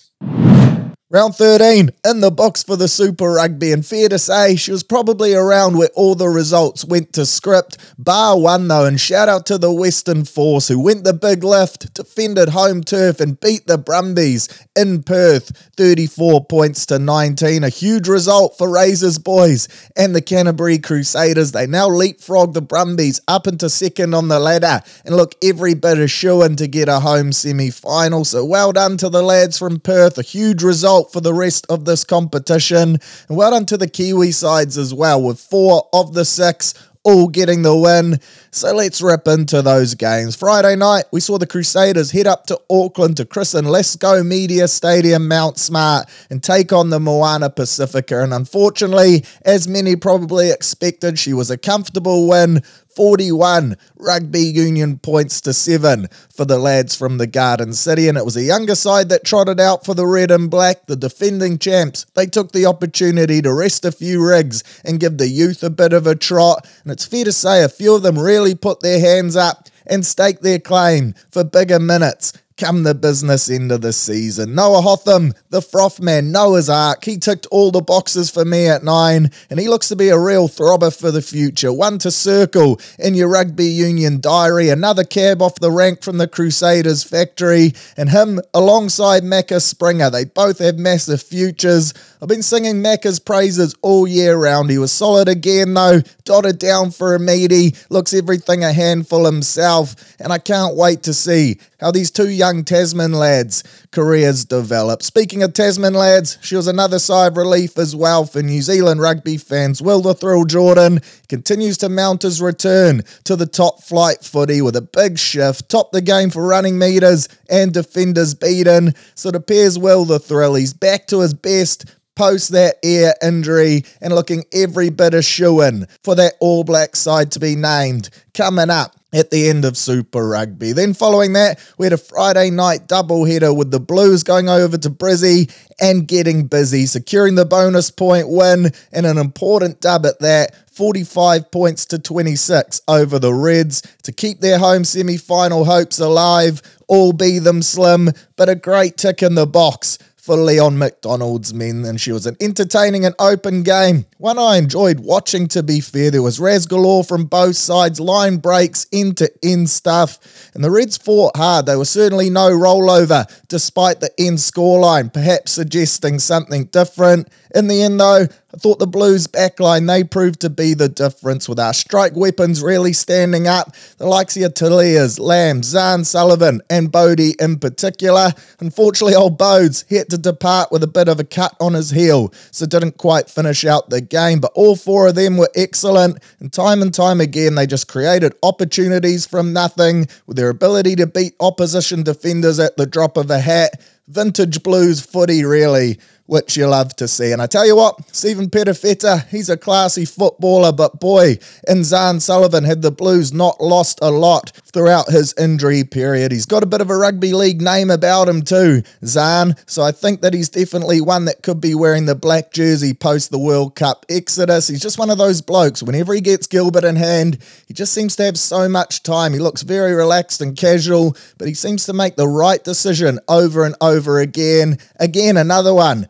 Round 13 in the box for the Super Rugby, and fair to say, she was probably around where all the results went to script. Bar one though, and shout out to the Western Force who went the big lift, defended home turf, and beat the Brumbies in Perth 34 points to 19. A huge result for Razors boys and the Canterbury Crusaders. They now leapfrog the Brumbies up into second on the ladder and look every bit of shooing to get a home semi final. So well done to the lads from Perth. A huge result for the rest of this competition. And well done to the Kiwi sides as well, with four of the six all getting the win. So let's rip into those games. Friday night, we saw the Crusaders head up to Auckland to christen Let's Go Media Stadium Mount Smart and take on the Moana Pacifica. And unfortunately, as many probably expected, she was a comfortable win. 41 rugby union points to 7 for the lads from the Garden City. And it was a younger side that trotted out for the red and black. The defending champs they took the opportunity to rest a few rigs and give the youth a bit of a trot. And it's fair to say a few of them really put their hands up and stake their claim for bigger minutes come the business end of the season. Noah Hotham, the froth man, Noah's Ark, he ticked all the boxes for me at nine, and he looks to be a real throbber for the future. One to circle in your rugby union diary, another cab off the rank from the Crusaders factory, and him alongside Macca Springer. They both have massive futures. I've been singing Macca's praises all year round. He was solid again though, dotted down for a meaty, looks everything a handful himself, and I can't wait to see how these two young Tasman lads' careers develop. Speaking of Tasman lads, she was another sigh of relief as well for New Zealand rugby fans. Will the Thrill Jordan continues to mount his return to the top flight footy with a big shift, top the game for running meters and defenders beaten. So it appears Will the Thrill, he's back to his best post that ear injury and looking every bit of shoe in for that All Black side to be named coming up at the end of Super Rugby. Then following that, we had a Friday night doubleheader with the Blues going over to Brizzy and getting busy, securing the bonus point win and an important dub at that. 45 points to 26 over the Reds to keep their home semi final hopes alive, all be them slim, but a great tick in the box for Leon McDonald's men, and she was an entertaining and open game. One I enjoyed watching, to be fair. There was Raz galore from both sides, line breaks, end to end stuff, and the Reds fought hard. They were certainly no rollover, despite the end scoreline, perhaps suggesting something different. In the end, though, I thought the Blues backline, they proved to be the difference with our strike weapons really standing up. The likes of Talias, Lamb, Zarn Sullivan, and Bodie in particular. Unfortunately, old Bodes had to depart with a bit of a cut on his heel, so didn't quite finish out the game. But all four of them were excellent, and time and time again, they just created opportunities from nothing with their ability to beat opposition defenders at the drop of a hat. Vintage Blues footy, really which you love to see. And I tell you what, Stephen Perofeta, he's a classy footballer, but boy, in Zarn Sullivan had the Blues not lost a lot throughout his injury period. He's got a bit of a rugby league name about him too, Zarn, so I think that he's definitely one that could be wearing the black jersey post the World Cup exodus. He's just one of those blokes, whenever he gets Gilbert in hand, he just seems to have so much time. He looks very relaxed and casual, but he seems to make the right decision over and over again. Again, another one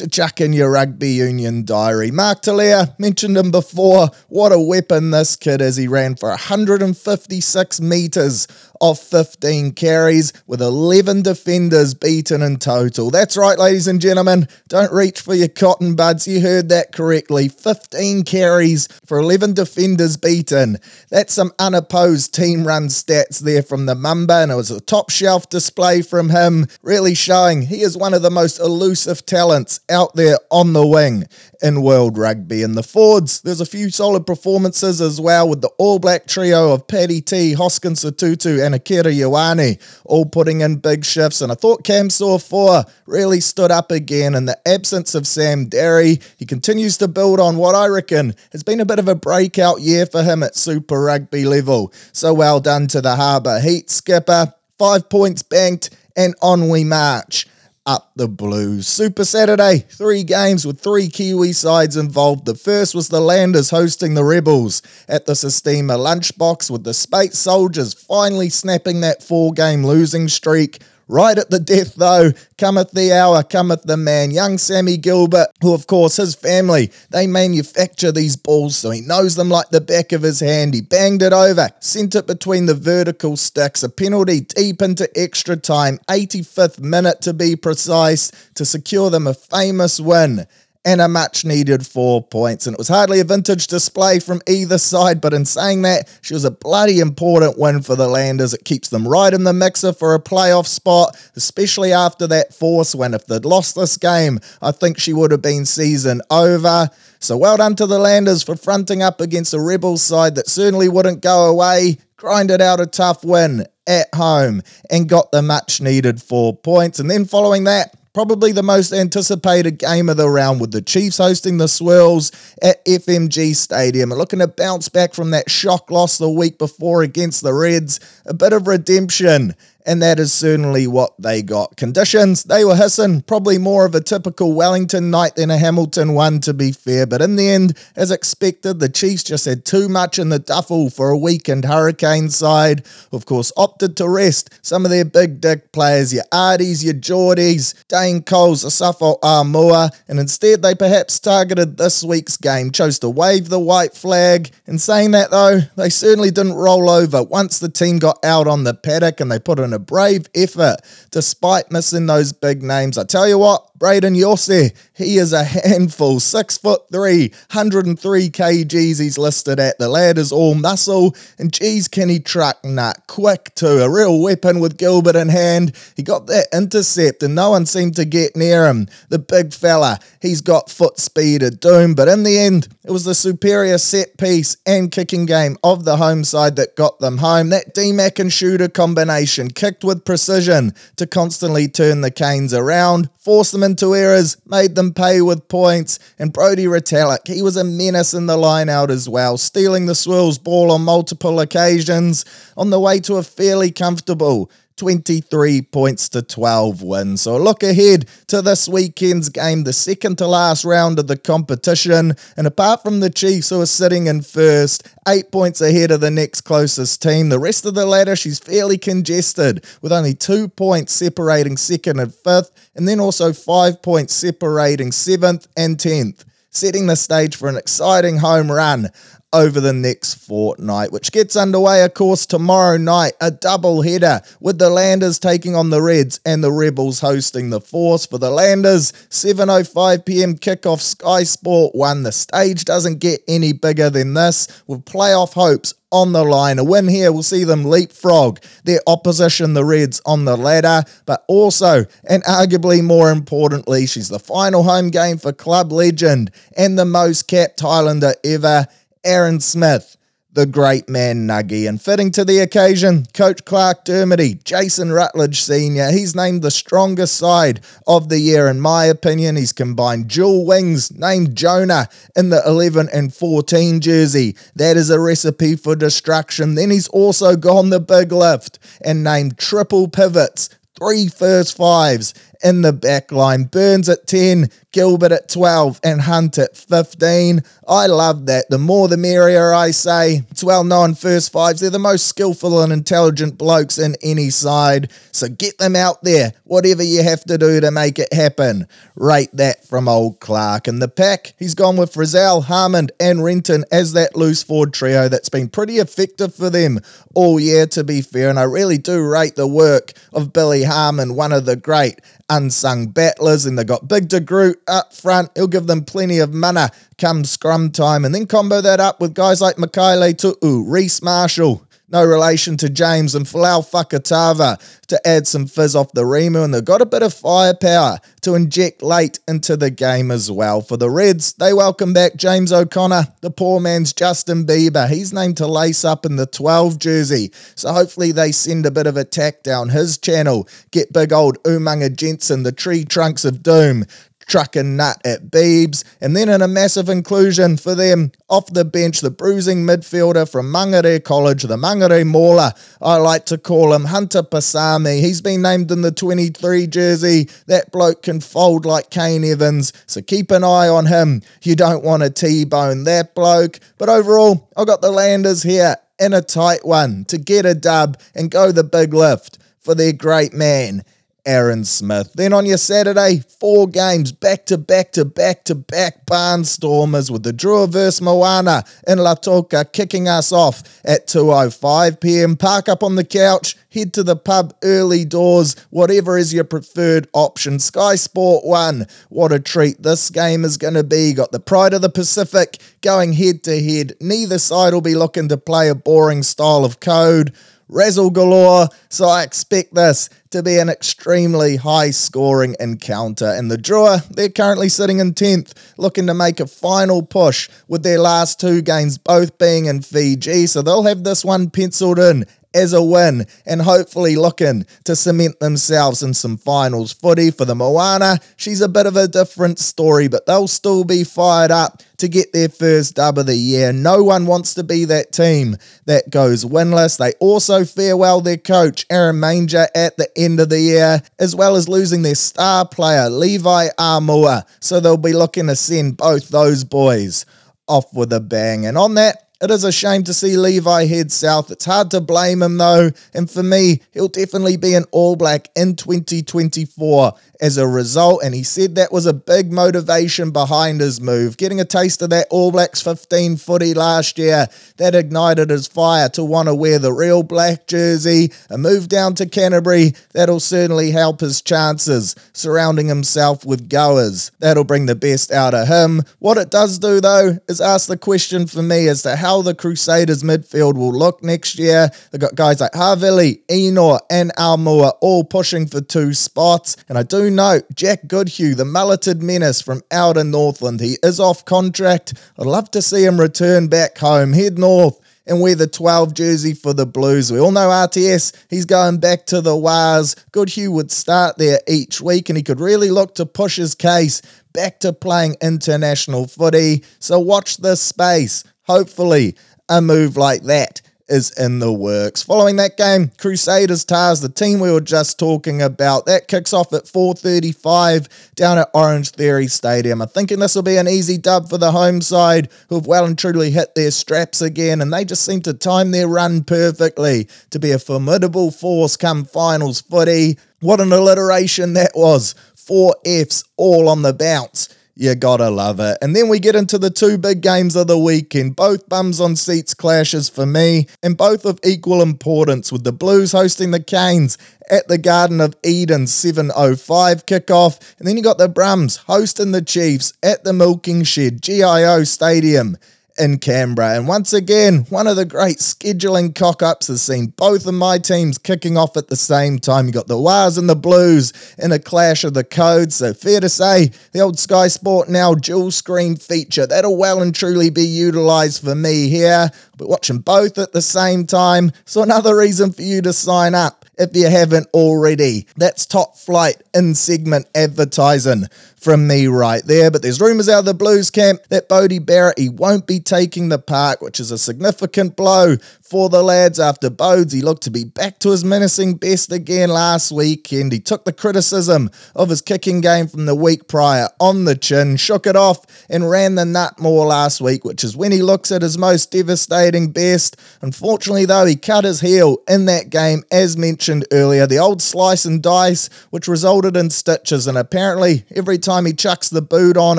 to chuck in your rugby union diary. Mark Telea, mentioned him before. What a weapon this kid is. He ran for 156 metres off 15 carries with 11 defenders beaten in total. That's right, ladies and gentlemen. Don't reach for your cotton buds. You heard that correctly. 15 carries for 11 defenders beaten. That's some unopposed team run stats there from the Mamba, and it was a top shelf display from him, really showing he is one of the most elusive talents out there on the wing in world rugby. In the Fords, there's a few solid performances as well with the All Black trio of Paddy T, Hoskins Sotutu, and Akira Ioane all putting in big shifts. And I thought Cam Saw 4 really stood up again in the absence of Sam Darry. He continues to build on what I reckon has been a bit of a breakout year for him at Super Rugby level. So well done to the Harbour Heat skipper. Five points banked, and on we march up the Blues. Super Saturday, three games with three Kiwi sides involved. The first was the Landers hosting the Rebels at the Sistema lunchbox, with the Spate Soldiers finally snapping that four game losing streak. Right at the death, though, cometh the hour, cometh the man. Young Sammy Gilbert, who, of course, his family, they manufacture these balls, so he knows them like the back of his hand. He banged it over, sent it between the vertical sticks, a penalty deep into extra time, 85th minute to be precise, to secure them a famous win and a much needed four points. And it was hardly a vintage display from either side, but in saying that, she was a bloody important win for the Landers. It keeps them right in the mixer for a playoff spot, especially after that force win. If they'd lost this game, I think she would have been season over. So well done to the Landers for fronting up against a Rebels side that certainly wouldn't go away. Grinded out a tough win at home and got the much needed four points. And then following that, Probably the most anticipated game of the round with the Chiefs hosting the Swirls at FMG Stadium looking to bounce back from that shock loss the week before against the Reds. A bit of redemption and that is certainly what they got. Conditions, they were hissing, probably more of a typical Wellington night than a Hamilton one, to be fair. But in the end, as expected, the Chiefs just had too much in the duffel for a weakened Hurricane side. Of course, opted to rest some of their big dick players, your Ardis, your Geordies, Dane Coles, Asafo Aumua, and instead they perhaps targeted this week's game, chose to wave the white flag. In saying that, though, they certainly didn't roll over once the team got out on the paddock and they put a brave effort despite missing those big names. I tell you what, Brayden Iose, he is a handful. Six foot three, 103 kgs he's listed at. The lad is all muscle, and geez, can he truck nut. Quick too, a real weapon with Gilbert in hand. He got that intercept, and no one seemed to get near him. The big fella, he's got foot speed at doom, but in the end, it was the superior set piece and kicking game of the home side that got them home. That DMAC and shooter combination kicked with precision to constantly turn the Canes around, force them into errors, made them pay with points, and Brodie Retallick, he was a menace in the line out as well, stealing the Swirls ball on multiple occasions on the way to a fairly comfortable 23 points to 12 wins. So look ahead to this weekend's game, the second to last round of the competition. And apart from the Chiefs, who are sitting in first, eight points ahead of the next closest team, the rest of the ladder, she's fairly congested with only two points separating second and fifth, and then also five points separating seventh and tenth setting the stage for an exciting home run over the next fortnight, which gets underway, of course, tomorrow night. A double header with the Landers taking on the Reds and the Rebels hosting the Force. For the Landers, 7.05 pm kickoff Sky Sport 1. The stage doesn't get any bigger than this, with playoff hopes on the line. A win here will see them leapfrog their opposition, the Reds, on the ladder, but also, and arguably more importantly, she's the final home game for club legend and the most capped Highlander ever. Aaron Smith, the great man Nuggy. And fitting to the occasion, Coach Clarke Dermody, Jason Rutledge Sr., he's named the strongest side of the year, in my opinion. He's combined dual wings, named Jonah in the 11 and 14 jersey. That is a recipe for destruction. Then he's also gone the big lift and named triple pivots three first fives in the back line. Burns at 10, Gilbert at 12, and Hunt at 15. I love that. The more the merrier, I say. It's well known first fives. They're the most skillful and intelligent blokes in any side. So get them out there, whatever you have to do to make it happen. Rate that from old Clarke. And the pack, he's gone with Frizell, Harmon, and Renton as that loose forward trio that's been pretty effective for them all year, to be fair. And I really do rate the work of Billy Harmon, one of the great unsung battlers. And they've got Big DeGroot up front. He'll give them plenty of mana come scrum time. And then combo that up with guys like Mikaele Tu'u, Rhys Marshall, no relation to James and Folau Fakatava to add some fizz off the Remu, and they've got a bit of firepower to inject late into the game as well. For the Reds, they welcome back James O'Connor, the poor man's Justin Bieber. He's named to lace up in the 12 jersey, so hopefully they send a bit of attack down his channel. Get big old Umaga Jensen, the tree trunks of doom, trucking nut at Beebs, and then in a massive inclusion for them off the bench, the bruising midfielder from Mangere College, the Mangere Mauler, I like to call him Hunter Paisami. He's been named in the 23 jersey. That bloke can fold like Kane Evans, so keep an eye on him. You don't want to T-bone that bloke. But overall, I got the Landers here in a tight one to get a dub and go the big lift for their great man. Aaron Smith. Then on your Saturday, four games back to back to back to back barnstormers with the Drua vs Moana in Lautoka kicking us off at 2.05 pm. Park up on the couch, head to the pub early doors, whatever is your preferred option. Sky Sport 1, what a treat this game is going to be. Got the Pride of the Pacific going head to head. Neither side will be looking to play a boring style of code razzle galore, so I expect this to be an extremely high scoring encounter. And the Drua, they're currently sitting in 10th, looking to make a final push with their last two games both being in Fiji, so they'll have this one penciled in as a win and hopefully looking to cement themselves in some finals footy for the Moana. She's a bit of a different story, but they'll still be fired up to get their first dub of the year. No one wants to be that team that goes winless. They also farewell their coach, Aaron Mauger, at the end of the year, as well as losing their star player, Levi Aumua. So they'll be looking to send both those boys off with a bang. And on that, it is a shame to see Levi head south. It's hard to blame him though, and for me, he'll definitely be an All Black in 2024 as a result. And he said that was a big motivation behind his move. Getting a taste of that All Blacks 15 footy last year, that ignited his fire to want to wear the real black jersey. A move down to Canterbury, that'll certainly help his chances, surrounding himself with goers. That'll bring the best out of him. What it does do though is ask the question for me as to how the Crusaders midfield will look next year. They've got guys like Havili, Ennor, and Aumua all pushing for two spots. And I do note Jack Goodhue, the mulleted menace from out in Northland, he is off contract. I'd love to see him return back home, head north and wear the 12 jersey for the Blues. We all know RTS, he's going back to the Wars. Goodhue would start there each week and he could really look to push his case back to playing international footy. So watch this space. Hopefully, a move like that is in the works. Following that game, Crusaders Tahs, the team we were just talking about, that kicks off at 4:35 down at Orange Theory Stadium. I'm thinking this will be an easy dub for the home side, who've well and truly hit their straps again, and they just seem to time their run perfectly to be a formidable force come finals footy. What an alliteration that was! Four Fs all on the bounce. You gotta love it. And then we get into the two big games of the weekend, both bums on seats clashes for me, and both of equal importance, with the Blues hosting the Canes at the Garden of Eden 7.05 kickoff. And then you got the Brums hosting the Chiefs at the Milking Shed, GIO Stadium in Canberra. And once again, one of the great scheduling cock ups has seen both of my teams kicking off at the same time. You got the Wars and the Blues in a clash of the codes. So fair to say, the old Sky Sport now dual screen feature that'll well and truly be utilized for me here. We're watching both at the same time. So another reason for you to sign up if you haven't already. That's top flight in segment advertising from me right there. But there's rumours out of the Blues camp that Bodie Barrett he won't be taking the park, which is a significant blow for the lads after Bodes. He looked to be back to his menacing best again last weekend. He took the criticism of his kicking game from the week prior on the chin, shook it off, and ran the nut more last week, which is when he looks at his most devastating best. Unfortunately, though, he cut his heel in that game, as mentioned earlier. The old slice and dice, which resulted in stitches, and apparently every time he chucks the boot on,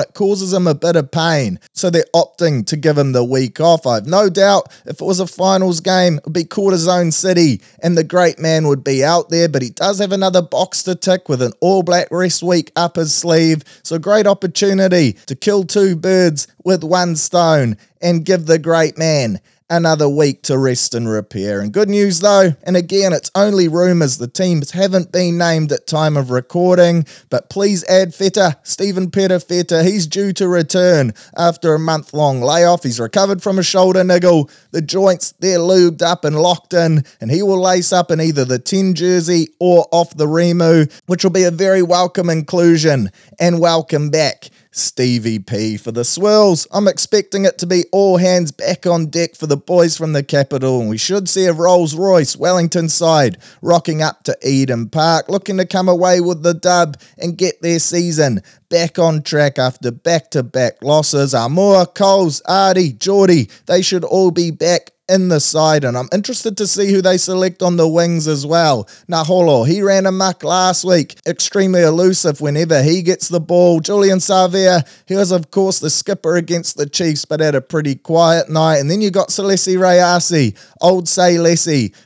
it causes him a bit of pain. So they're opting to give him the week off. I've no doubt if it was a finals game, would be zone City, and the great man would be out there, but he does have another box to tick with an All Black rest week up his sleeve. So great opportunity to kill two birds with one stone and give the great man another week to rest and repair. And good news though, and again, it's only rumours, the teams haven't been named at time of recording, but please add Feta, Stephen Perofeta, he's due to return after a month long layoff. He's recovered from a shoulder niggle, the joints, they're lubed up and locked in, and he will lace up in either the 10 jersey or off the Remu, which will be a very welcome inclusion and welcome back. Stevie P for the swirls. I'm expecting it to be all hands back on deck for the boys from the capital, and we should see a Rolls Royce Wellington side rocking up to Eden Park, looking to come away with the dub and get their season back on track after back to back losses. Amor, Coles, Ardie, Geordie, they should all be back in the side, and I'm interested to see who they select on the wings as well. Naholo, he ran amok last week, extremely elusive whenever he gets the ball. Julian Savea, he was, of course, the skipper against the Chiefs, but had a pretty quiet night. And then you got Salesi Rayasi, old Say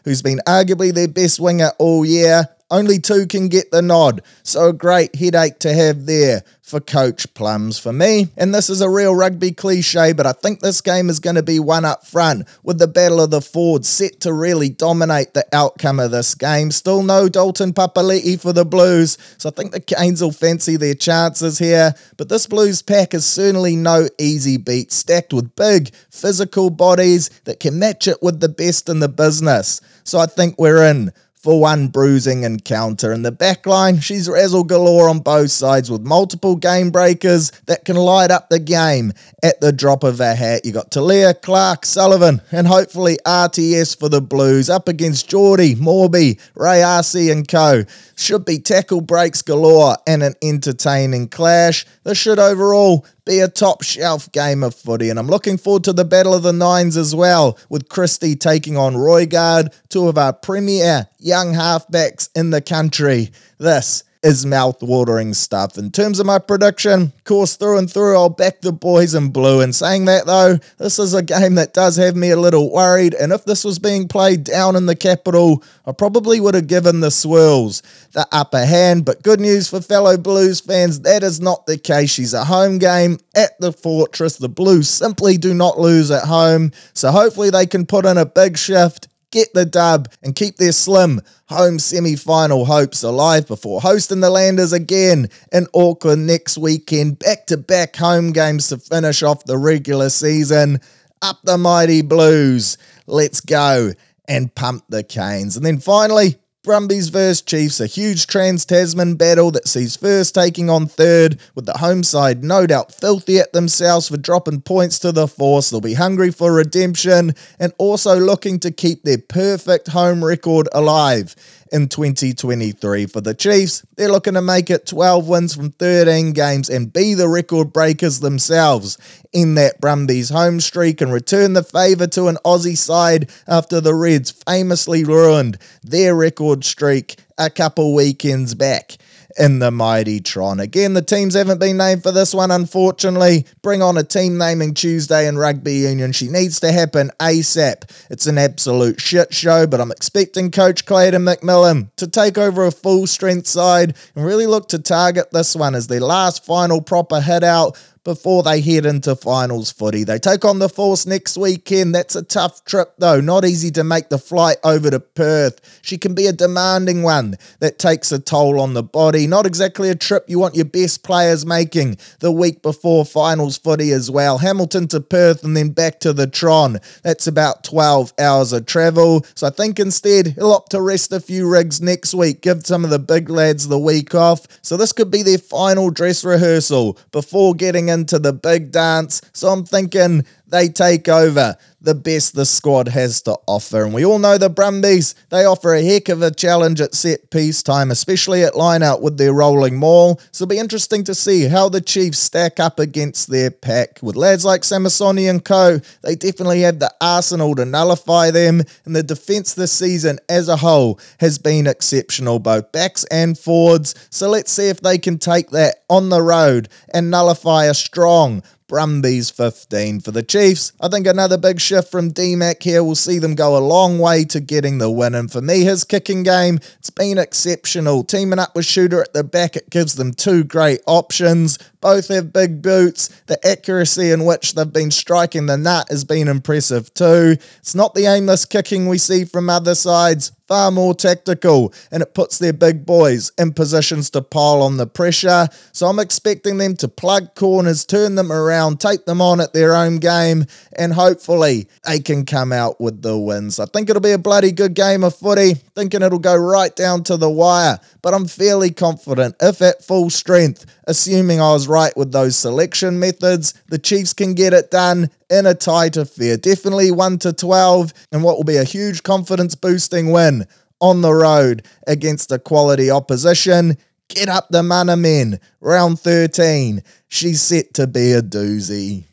who's been arguably their best winger all year. Only two can get the nod, so a great headache to have there for Coach Plums for me. And this is a real rugby cliche, but I think this game is going to be one up front with the Battle of the Fords set to really dominate the outcome of this game. Still no Dalton Papali'i for the Blues, so I think the Canes will fancy their chances here. But this Blues pack is certainly no easy beat, stacked with big, physical bodies that can match it with the best in the business. So I think we're in for one bruising encounter. In the backline, she's razzle galore on both sides with multiple game breakers that can light up the game at the drop of a hat. You got Telea, Clarke, Sullivan, and hopefully RTS for the Blues up against Geordie, Morby, Ray RC and co. Should be tackle breaks galore and an entertaining clash. This should overall be a top shelf game of footy, and I'm looking forward to the Battle of the Nines as well, with Christie taking on Roigard, two of our premier young halfbacks in the country. This is mouth-watering stuff. In terms of my prediction, course through and through, I'll back the boys in blue. And saying that though, this is a game that does have me a little worried. And if this was being played down in the capital, I probably would have given the swirls the upper hand. But good news for fellow Blues fans, that is not the case. She's a home game at the Fortress. The Blues simply do not lose at home. So hopefully they can put in a big shift get the dub and keep their slim home semi final hopes alive before hosting the Landers again in Auckland next weekend. Back to back home games to finish off the regular season. Up the mighty Blues. Let's go and pump the Canes. And then finally, Brumbies vs Chiefs, a huge trans Tasman battle that sees first taking on third, with the home side no doubt filthy at themselves for dropping points to the force. They'll be hungry for redemption and also looking to keep their perfect home record alive in 2023 for the Chiefs. They're looking to make it 12 wins from 13 games and be the record breakers themselves in that Brumbies home streak and return the favour to an Aussie side after the Reds famously ruined their record streak a couple weekends back in the mighty Tron. Again, the teams haven't been named for this one, unfortunately. Bring on a team naming Tuesday in rugby union. She needs to happen ASAP. It's an absolute shit show, but I'm expecting Coach Clayton McMillan to take over a full strength side and really look to target this one as their last final proper hit out before they head into finals footy. They take on the Force next weekend. That's a tough trip, though. Not easy to make the flight over to Perth. She can be a demanding one that takes a toll on the body. Not exactly a trip you want your best players making the week before finals footy as well. Hamilton to Perth and then back to the Tron. That's about 12 hours of travel. So I think instead he'll opt to rest a few rigs next week, give some of the big lads the week off. So this could be their final dress rehearsal before getting into the big dance. So I'm thinking they take over the best the squad has to offer. And we all know the Brumbies, they offer a heck of a challenge at set piece time, especially at line out with their rolling maul. So it'll be interesting to see how the Chiefs stack up against their pack. With lads like Samasoni and co, they definitely have the arsenal to nullify them, and the defence this season as a whole has been exceptional, both backs and forwards. So let's see if they can take that on the road and nullify a strong Brumbies 15 for the Chiefs. I think another big shift from DMAC here will see them go a long way to getting the win. And for me, his kicking game, it's been exceptional. Teaming up with Shooter at the back, it gives them two great options. Both have big boots. The accuracy in which they've been striking the nut has been impressive too. It's not the aimless kicking we see from other sides, far more tactical, and it puts their big boys in positions to pile on the pressure. So I'm expecting them to plug corners, turn them around, take them on at their own game, and hopefully they can come out with the wins. I think it'll be a bloody good game of footy, thinking it'll go right down to the wire, but I'm fairly confident if at full strength, assuming I was right with those selection methods, the Chiefs can get it done in a tight affair. Definitely 1 to 12, and what will be a huge confidence boosting win on the road against a quality opposition. Get up the mana men. Round 13. She's set to be a doozy.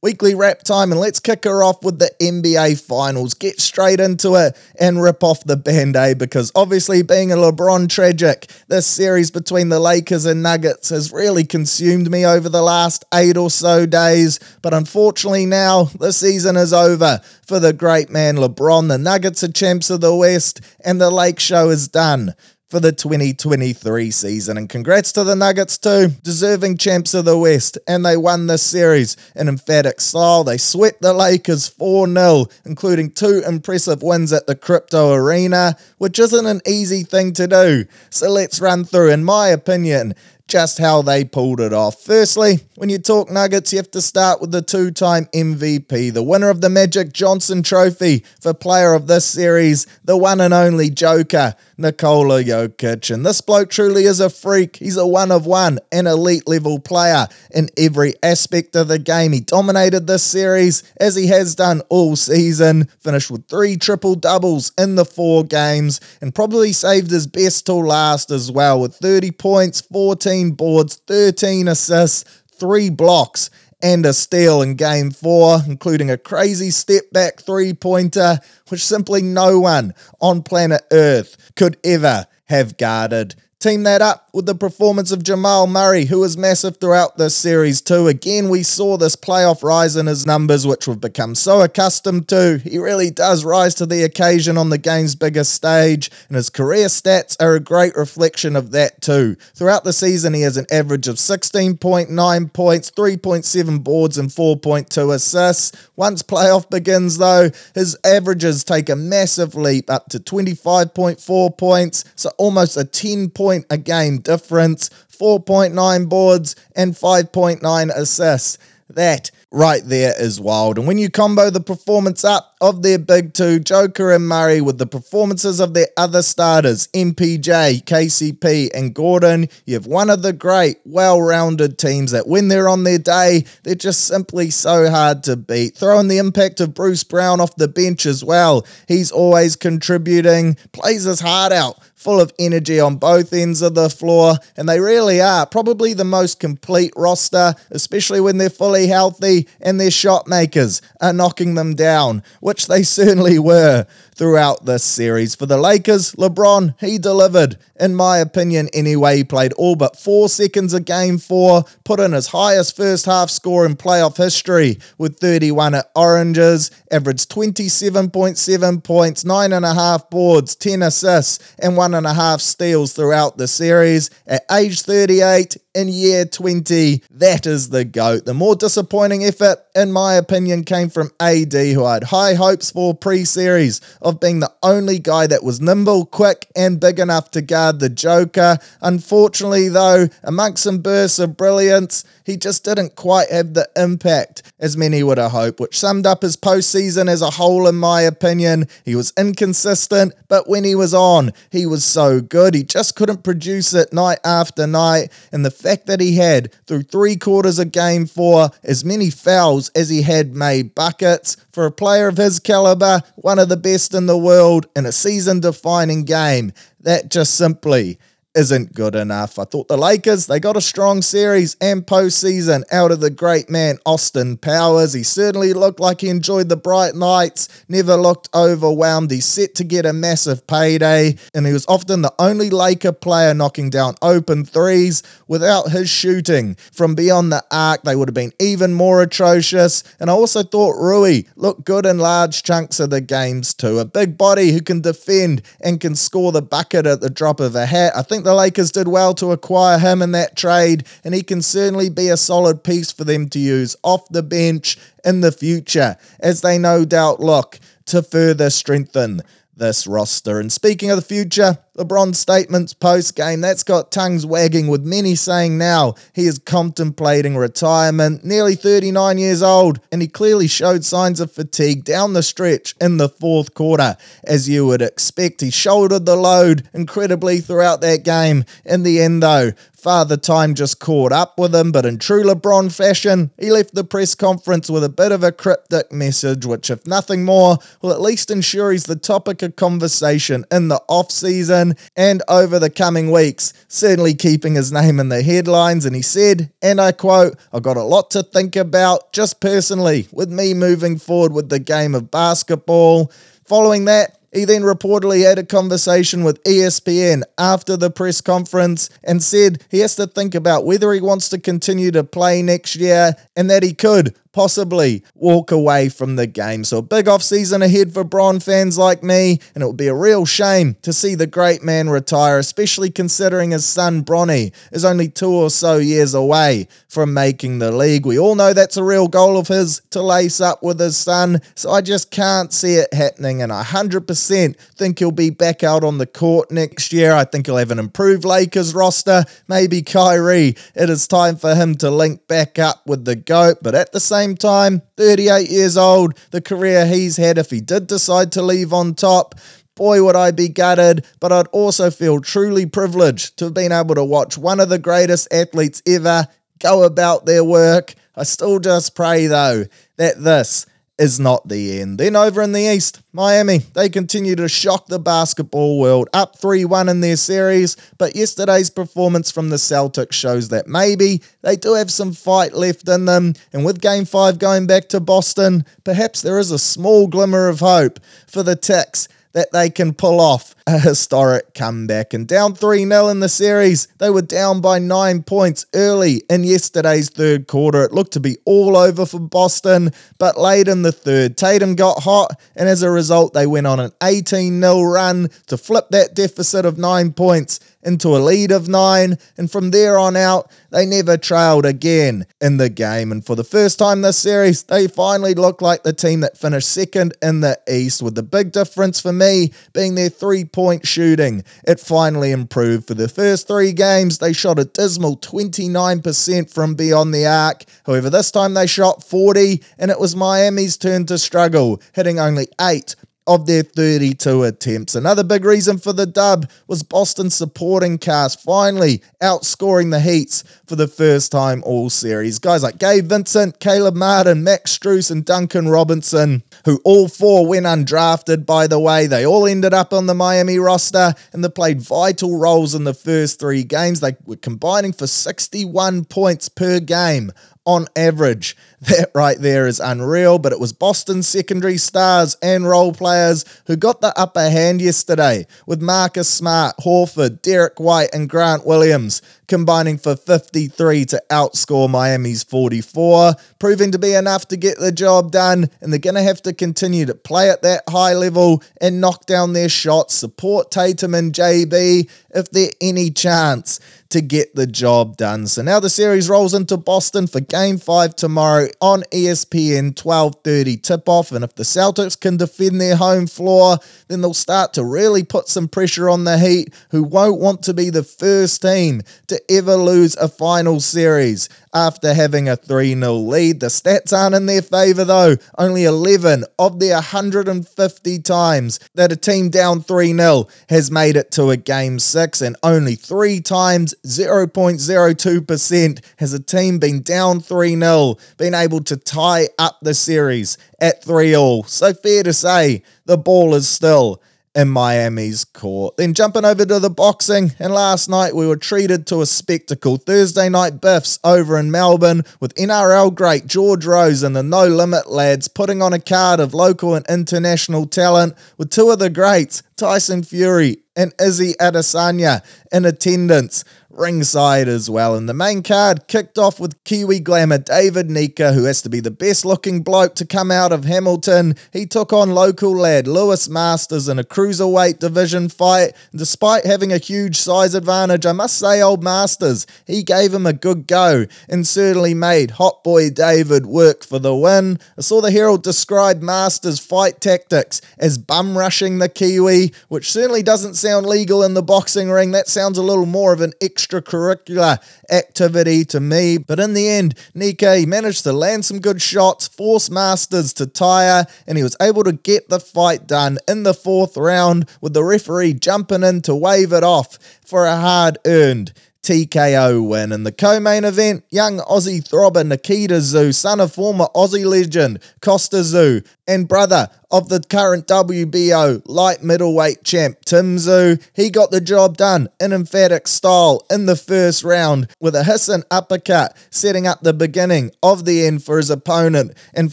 Weekly wrap time, and let's kick her off with the NBA Finals. Get straight into it and rip off the band aid because obviously, being a LeBron tragic, this series between the Lakers and Nuggets has really consumed me over the last eight or so days. But unfortunately, now the season is over for the great man LeBron. The Nuggets are champs of the West, and the Lake Show is done for the 2023 season. And congrats to the Nuggets too, deserving champs of the West. And they won this series in emphatic style. They swept the Lakers 4 0, including two impressive wins at the Crypto Arena, which isn't an easy thing to do. So let's run through, in my opinion, just how they pulled it off. Firstly, when you talk Nuggets, you have to start with the two time MVP, the winner of the Magic Johnson Trophy for player of this series, the one and only Joker, Nikola Jokic. And this bloke truly is a freak. He's a one of one, an elite level player in every aspect of the game. He dominated this series as he has done all season, finished with three triple doubles in the four games, and probably saved his best till last as well, with 30 points, 14 boards, 13 assists, three blocks, and a steal in game four, including a crazy step back three pointer, which simply no one on planet Earth could ever have guarded. Team that up with the performance of Jamal Murray, who was massive throughout this series too. Again, we saw this playoff rise in his numbers, which we've become so accustomed to. He really does rise to the occasion on the game's biggest stage, and his career stats are a great reflection of that too. Throughout the season, he has an average of 16.9 points, 3.7 boards, and 4.2 assists. Once playoff begins, though, his averages take a massive leap up to 25.4 points, so almost a 10 point a game difference, 4.9 boards, and 5.9 assists. That right there is wild. And when you combo the performance up of their big two, Joker and Murray, with the performances of their other starters, MPJ, KCP, and Gordon, you have one of the great, well rounded teams that when they're on their day, they're just simply so hard to beat. Throw in the impact of Bruce Brown off the bench as well. He's always contributing, plays his heart out full of energy on both ends of the floor, and they really are probably the most complete roster, especially when they're fully healthy and their shot makers are knocking them down which they certainly were throughout this series. For the Lakers, LeBron, he delivered. In my opinion, anyway, he played all but four seconds of game four, put in his highest first half score in playoff history with 31 at Oranges, averaged 27.7 points, 9.5 boards, 10 assists, and 1.5 steals throughout the series. At age 38, in year 20, that is the GOAT. The more disappointing effort, in my opinion, came from AD, who I had high hopes for pre series of being the only guy that was nimble, quick, and big enough to guard the Joker. Unfortunately, though, amongst some bursts of brilliance, he just didn't quite have the impact as many would have hoped, which summed up his postseason as a whole, in my opinion. He was inconsistent, but when he was on, he was so good. He just couldn't produce it night after night. And the fact that he had, through three quarters of game four, as many fouls as he had made buckets, for a player of his caliber, one of the best in the world in a season defining game, that just simply isn't good enough. I thought the Lakers, they got a strong series and postseason out of the great man Austin Powers. He certainly looked like he enjoyed the bright nights, never looked overwhelmed. He's set to get a massive payday, and he was often the only Laker player knocking down open threes. Without his shooting from beyond the arc, they would have been even more atrocious. And I also thought Rui looked good in large chunks of the games too. A big body who can defend and can score the bucket at the drop of a hat. I think the Lakers did well to acquire him in that trade, and he can certainly be a solid piece for them to use off the bench in the future, as they no doubt look to further strengthen this roster. And speaking of the future, LeBron's statements post game, that's got tongues wagging, with many saying now he is contemplating retirement, nearly 39 years old, and he clearly showed signs of fatigue down the stretch in the fourth quarter. As you would expect, he shouldered the load incredibly throughout that game. In the end, though, Father Time just caught up with him, but in true LeBron fashion, he left the press conference with a bit of a cryptic message, which, if nothing more, will at least ensure he's the topic of conversation in the off season and over the coming weeks, certainly keeping his name in the headlines. And he said, and I quote, I've got a lot to think about just personally with me moving forward with the game of basketball. Following that, he then reportedly had a conversation with ESPN after the press conference and said he has to think about whether he wants to continue to play next year and that he could possibly walk away from the game. So a big off season ahead for Bron fans like me, and it would be a real shame to see the great man retire, especially considering his son Bronny is only two or so years away from making the league. We all know that's a real goal of his to lace up with his son, so I just can't see it happening, and I 100% think he'll be back out on the court next year. I think he'll have an improved Lakers roster, maybe Kyrie. It is time for him to link back up with the GOAT, but at the same time, 38 years old, the career he's had, if he did decide to leave on top, boy, would I be gutted, but I'd also feel truly privileged to have been able to watch one of the greatest athletes ever go about their work. I still just pray, though, that this is not the end. Then over in the East, Miami, they continue to shock the basketball world, up 3 1 in their series. But yesterday's performance from the Celtics shows that maybe they do have some fight left in them. And with game five going back to Boston, perhaps there is a small glimmer of hope for the Ticks that they can pull off a historic comeback. And down 3 0 in the series, they were down by nine points early in yesterday's third quarter. It looked to be all over for Boston, but late in the third, Tatum got hot, and as a result, they went on an 18 0 run to flip that deficit of nine points into a lead of nine, and from there on out, they never trailed again in the game. And for the first time this series, they finally looked like the team that finished second in the East, with the big difference for me being their three point shooting. It finally improved. For the first three games, they shot a dismal 29% from beyond the arc. However, this time they shot 40, and it was Miami's turn to struggle, hitting only eight of their 32 attempts. Another big reason for the dub was Boston's supporting cast finally outscoring the Heats for the first time all series. Guys like Gabe Vincent, Caleb Martin, Max Strus, and Duncan Robinson, who all four went undrafted, by the way. They all ended up on the Miami roster and they played vital roles in the first three games. They were combining for 61 points per game on average. [laughs] That right there is unreal, but it was Boston's secondary stars and role players who got the upper hand yesterday, with Marcus Smart, Horford, Derrick White, and Grant Williams combining for 53 to outscore Miami's 44, proving to be enough to get the job done, and they're going to have to continue to play at that high level and knock down their shots, support Tatum and JB if there any chance to get the job done. So now the series rolls into Boston for game 5 tomorrow on ESPN 12:30 tip-off. And if the Celtics can defend their home floor, then they'll start to really put some pressure on the Heat who won't want to be the first team to ever lose a final series after having a 3 0 lead. The stats aren't in their favour though. Only 11 of the 150 times that a team down 3 0 has made it to a game 6, and only three times, 0.02%, has a team been down 3 0 been able to tie up the series at 3 all. So fair to say, the ball is still in Miami's court. Then jumping over to the boxing, and last night we were treated to a spectacle. Thursday night biffs over in Melbourne with NRL great George Rose and the No Limit lads putting on a card of local and international talent with two of the greats, Tyson Fury and Izzy Adesanya, in attendance ringside as well. And the main card kicked off with Kiwi glamour David Nyika, who has to be the best looking bloke to come out of Hamilton. He took on local lad Lewis Masters in a cruiserweight division fight. Despite having a huge size advantage, I must say, old Masters, he gave him a good go and certainly made Hot Boy David work for the win. I saw the Herald describe Masters' fight tactics as bum rushing the Kiwi, which certainly doesn't sound legal in the boxing ring. That sounds a little more of an extracurricular activity to me. But in the end, Nyika managed to land some good shots, force Masters to tire, and he was able to get the fight done in the fourth round with the referee jumping in to wave it off for a hard earned TKO win. In the co-main event, young Aussie throbber Nikita Tszyu, son of former Aussie legend Kostya Tszyu, and brother of the current WBO light middleweight champ Tim Tszyu, he got the job done in emphatic style in the first round with a hissing uppercut, setting up the beginning of the end for his opponent and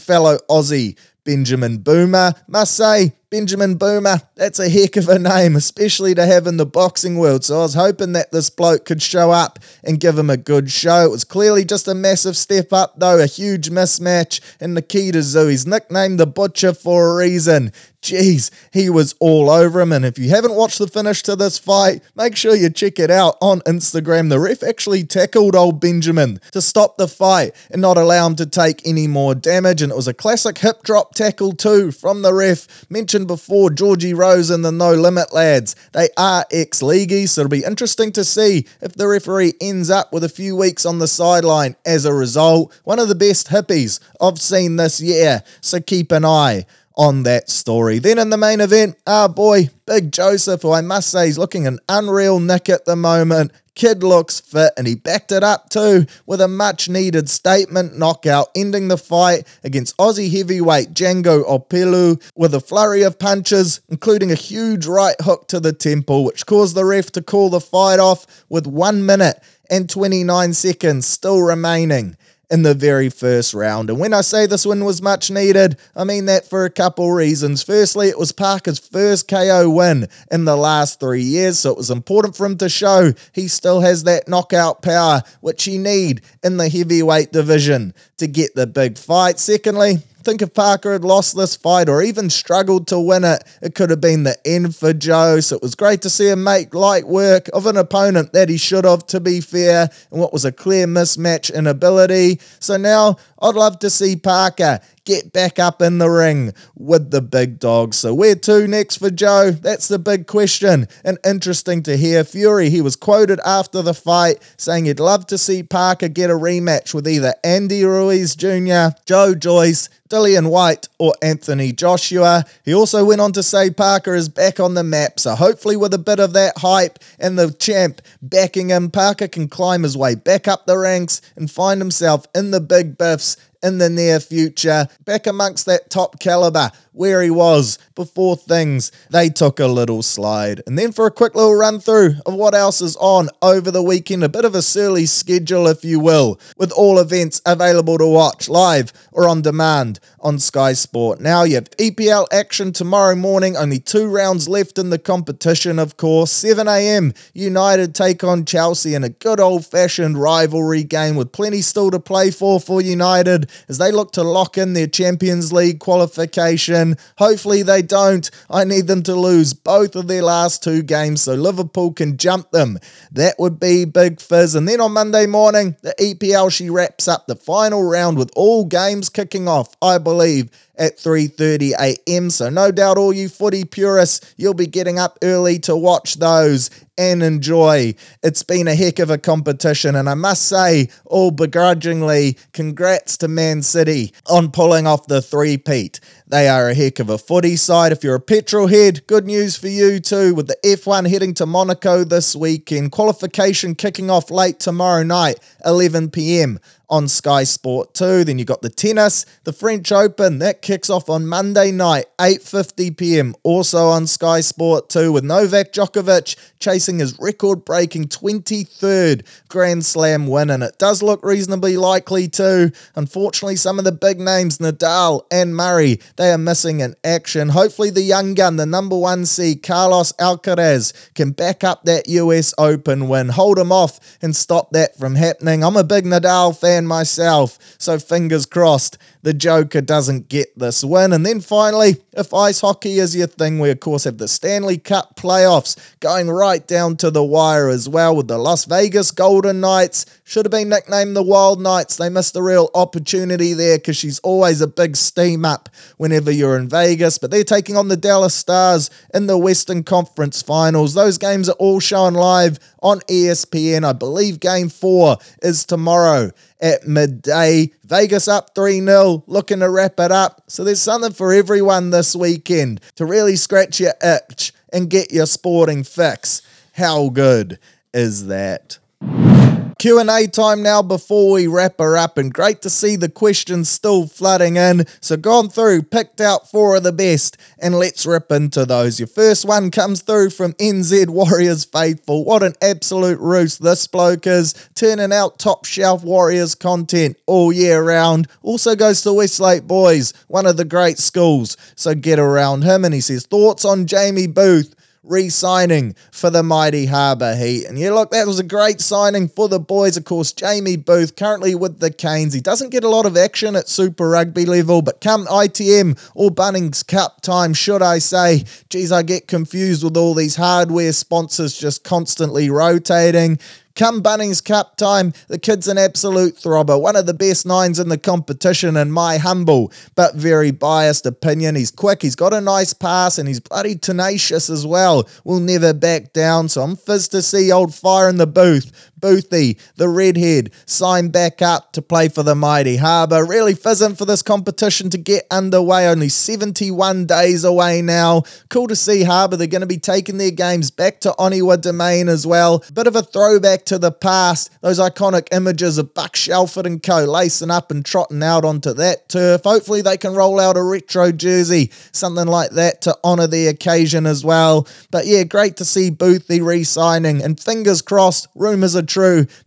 fellow Aussie Benjamin Boomer. Must say, Benjamin Boomer, that's a heck of a name, especially to have in the boxing world. So I was hoping that this bloke could show up and give him a good show. It was clearly just a massive step up, though, a huge mismatch. And Nikita Tszyu, he's nicknamed the Butcher for a reason. Jeez, he was all over him. And if you haven't watched the finish to this fight, make sure you check it out on Instagram. The ref actually tackled old Benjamin to stop the fight and not allow him to take any more damage. And it was a classic hip drop tackle, too, from the ref. Mentioned before, Georgie Rose and the No Limit lads. They are ex leagueies, so it'll be interesting to see if the referee ends up with a few weeks on the sideline as a result. One of the best hippies I've seen this year, so keep an eye on that story. Then in the main event, ah boy, Big Joseph, who I must say is looking an unreal nick at the moment. Kid looks fit and he backed it up too with a much needed statement knockout, ending the fight against Aussie heavyweight Django Opelu with a flurry of punches, including a huge right hook to the temple, which caused the ref to call the fight off with 1 minute and 29 seconds still remaining in the very first round. And when I say this win was much needed, I mean that for a couple reasons. Firstly, it was Parker's first KO win in the last three years, so it was important for him to show he still has that knockout power, which he need in the heavyweight division to get the big fight. Secondly, think if Parker had lost this fight or even struggled to win it, it could have been the end for Joe. So it was great to see him make light work of an opponent that he should have, to be fair, and what was a clear mismatch in ability. So now I'd love to see Parker get back up in the ring with the big dogs. So where to next for Joe? That's the big question. And interesting to hear Fury, he was quoted after the fight saying he'd love to see Parker get a rematch with either Andy Ruiz Jr., Joe Joyce, Dillian Whyte or Anthony Joshua. He also went on to say Parker is back on the map, so hopefully with a bit of that hype and the champ backing him, Parker can climb his way back up the ranks and find himself in the big biffs in the near future, back amongst that top caliber where he was before things they took a little slide. And then for a quick little run through of what else is on over the weekend, a bit of a Searley schedule, if you will, with all events available to watch live or on demand on Sky Sport. Now you have EPL action tomorrow morning, only two rounds left in the competition, of course. 7 a.m. United take on Chelsea in a good old fashioned rivalry game with plenty still to play for for United as they look to lock in their Champions League qualification. Hopefully they don't. I need them to lose both of their last two games so Liverpool can jump them. That would be big fizz. And then on Monday morning, the EPL she wraps up the final round with all games kicking off, I believe at 3:30 a.m. So no doubt all you footy purists, you'll be getting up early to watch those and enjoy. It's been a heck of a competition and I must say, all begrudgingly, congrats to Man City on pulling off the three-peat. They are a heck of a footy side. If you're a petrol head, good news for you too with the F1 heading to Monaco this weekend. Qualification kicking off late tomorrow night, 11 p.m on Sky Sport 2. Then you've got the tennis, the French Open, that kicks off on Monday night, 8:50 p.m. also on Sky Sport 2 with Novak Djokovic chasing his record-breaking 23rd Grand Slam win and it does look reasonably likely too. Unfortunately, some of the big names Nadal and Murray, they are missing in action. Hopefully the young gun, the number 1 seed Carlos Alcaraz can back up that US Open win, hold him off and stop that from happening. I'm a big Nadal fan fan myself, so fingers crossed the Joker doesn't get this win. And then finally, if ice hockey is your thing, we of course have the Stanley Cup playoffs going right down to the wire as well with the Las Vegas Golden Knights. Should have been nicknamed the Wild Knights. They missed a real opportunity there because she's always a big steam up whenever you're in Vegas. But they're taking on the Dallas Stars in the Western Conference Finals. Those games are all shown live on ESPN. I believe game four is tomorrow at midday. Vegas up 3 0, looking to wrap it up. So there's something for everyone this weekend to really scratch your itch and get your sporting fix. How good is that? Q&A time now before we wrap her up and great to see the questions still flooding in. So gone through, picked out four of the best and let's rip into those. Your first one comes through from NZ Warriors Faithful. What an absolute roost this bloke is, turning out top shelf Warriors content all year round. Also goes to Westlake Boys, one of the great schools. So get around him and he says thoughts on Jamie Booth re signing for the mighty Harbour Heat. And yeah, look, that was a great signing for the boys. Of course, Jamie Booth currently with the Canes. He doesn't get a lot of action at Super Rugby level, but come ITM or Bunnings Cup time, should I say, geez, I get confused with all these hardware sponsors just constantly rotating. Come Bunnings Cup time, the kid's an absolute throbber, one of the best nines in the competition, in my humble but very biased opinion. He's quick, he's got a nice pass, and he's bloody tenacious as well. Will never back down, so I'm fizzed to see old fire in the booth. Boothie, the redhead, signed back up to play for the mighty Harbour. Really fizzing for this competition to get underway. Only 71 days away now. Cool to see Harbour. They're going to be taking their games back to Onewa Domain as well. Bit of a throwback to the past. Those iconic images of Buck Shelford and co lacing up and trotting out onto that turf. Hopefully they can roll out a retro jersey, something like that to honour the occasion as well. But yeah, great to see Boothie re-signing and fingers crossed, rumours are.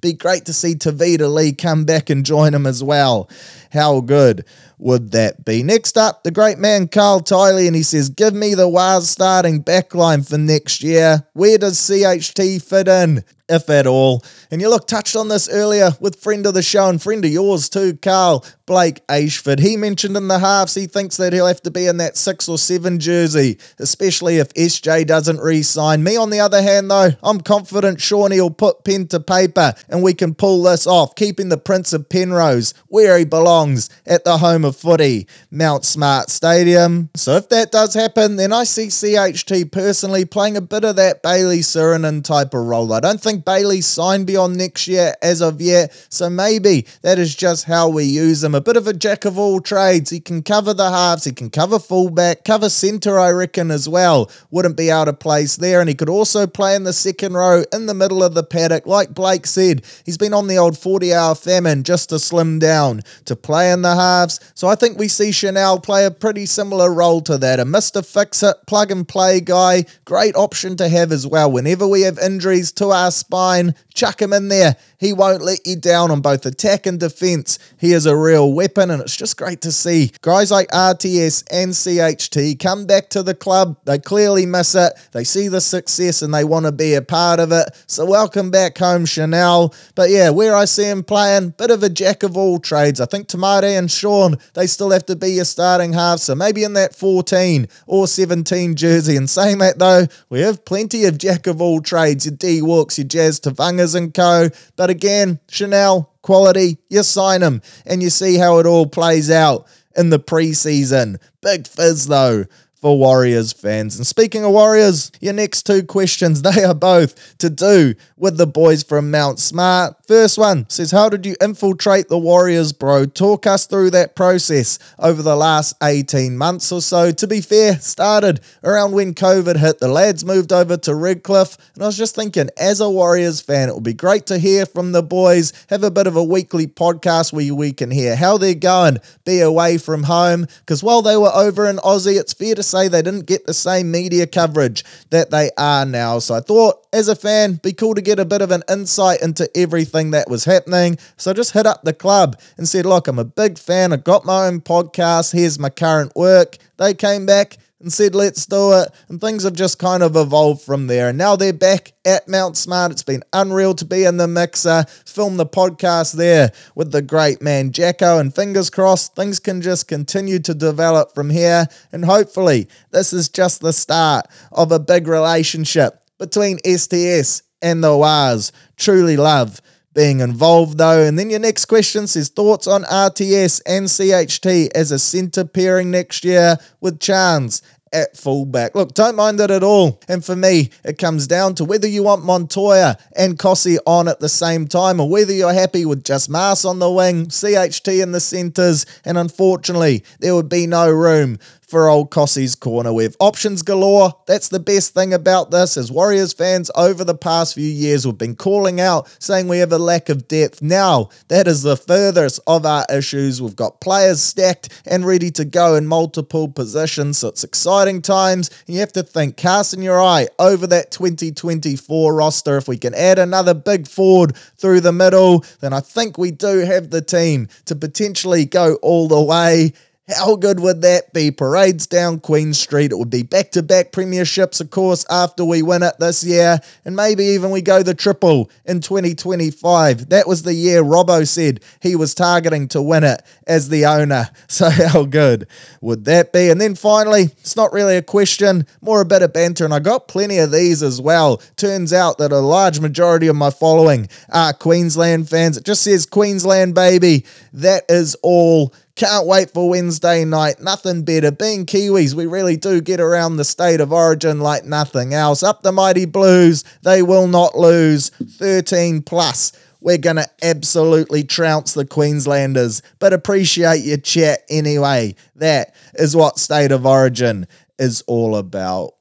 Be great to see Tevita Li come back and join him as well. How good would that be? Next up, the great man Carl Tiley, and he says, Give me the Waz starting backline for next year. Where does CHT fit in? If at all. And you look touched on this earlier with friend of the show and friend of yours too, Carl Blake Ayshford. He mentioned in the halves he thinks that he'll have to be in that six or seven jersey, especially if SJ doesn't re sign. Me, on the other hand, though, I'm confident Shawnee will put pen to paper and we can pull this off, keeping the Prince of Penrose where he belongs at the home of footy, Mount Smart Stadium. So if that does happen, then I see CHT personally playing a bit of that Bailey Sironen type of role. I don't think Bailey signed beyond next year as of yet, so maybe that is just how we use him. A bit of a jack of all trades. He can cover the halves, he can cover fullback, cover centre, I reckon, as well. Wouldn't be out of place there. And he could also play in the second row in the middle of the paddock. Like Blake said, he's been on the old 40 hour famine just to slim down to play in the halves. So I think we see Chanel play a pretty similar role to that. A Mr. Fix It, plug and play guy. Great option to have as well. Whenever we have injuries to our spine, chuck him in there. He won't let you down on both attack and defense. He is a real weapon, and it's just great to see guys like RTS and CHT come back to the club. They clearly miss it. They see the success and they want to be a part of it. So welcome back home, Chanel. But yeah, where I see him playing, bit of a jack of all trades. I think Te Maire and Shaun, they still have to be your starting half. So maybe in that 14 or 17 jersey. And saying that though, we have plenty of jack of all trades. Your D Walks, your Jazz Tevagas and co. But again, Chanel, quality, you sign him and you see how it all plays out in the preseason. Big fizz though for Warriors fans. And speaking of Warriors, your next two questions, [laughs] they are both to do with the boys from Mount Smart. First one says, How did you infiltrate the Warriors, bro? Talk us through that process over the last 18 months or so. To be fair, started around when COVID hit. The lads moved over to Redcliffe. And I was just thinking, as a Warriors fan, it would be great to hear from the boys, have a bit of a weekly podcast where we can hear how they're going, be away from home. Because while they were over in Aussie, it's fair to say they didn't get the same media coverage that they are now. So I thought, as a fan, be cool to get a bit of an insight into everything that was happening. So I just hit up the club and said, Look, I'm a big fan. I got my own podcast. Here's my current work. They came back and said, let's do it. And things have just kind of evolved from there. And now they're back at Mount Smart. It's been unreal to be in the mixer, film the podcast there with the great man Jacko. And fingers crossed, things can just continue to develop from here. And hopefully, this is just the start of a big relationship between STS and the Waz. Truly love being involved though. And then your next question says thoughts on RTS and CHT as a centre pairing next year with Charnze at fullback. Look, don't mind that at all. And for me, it comes down to whether you want Montoya and Kosi on at the same time or whether you're happy with just Mars on the wing, CHT in the centres, and unfortunately, there would be no room for old Kosi's corner. We have options galore. That's the best thing about this. As Warriors fans over the past few years, we've been calling out saying we have a lack of depth. Now, that is the furthest of our issues. We've got players stacked and ready to go in multiple positions. So it's exciting times. And you have to think, casting your eye over that 2024 roster. If we can add another big forward through the middle, then I think we do have the team to potentially go all the way. How good would that be? Parades down Queen Street. It would be back to back premierships, of course, after we win it this year. And maybe even we go the triple in 2025. That was the year Robbo said he was targeting to win it as the owner. [laughs] So, how good would that be? And then finally, it's not really a question, more a bit of banter. And I got plenty of these as well. Turns out that a large majority of my following are Queensland fans. It just says Queensland, baby. That is all. Can't wait for Wednesday night. Nothing better. Being Kiwis, we really do get around the state of origin like nothing else. Up the mighty Blues. They will not lose. 13 plus. We're going to absolutely trounce the Queenslanders. But appreciate your chat anyway. That is what state of origin is all about.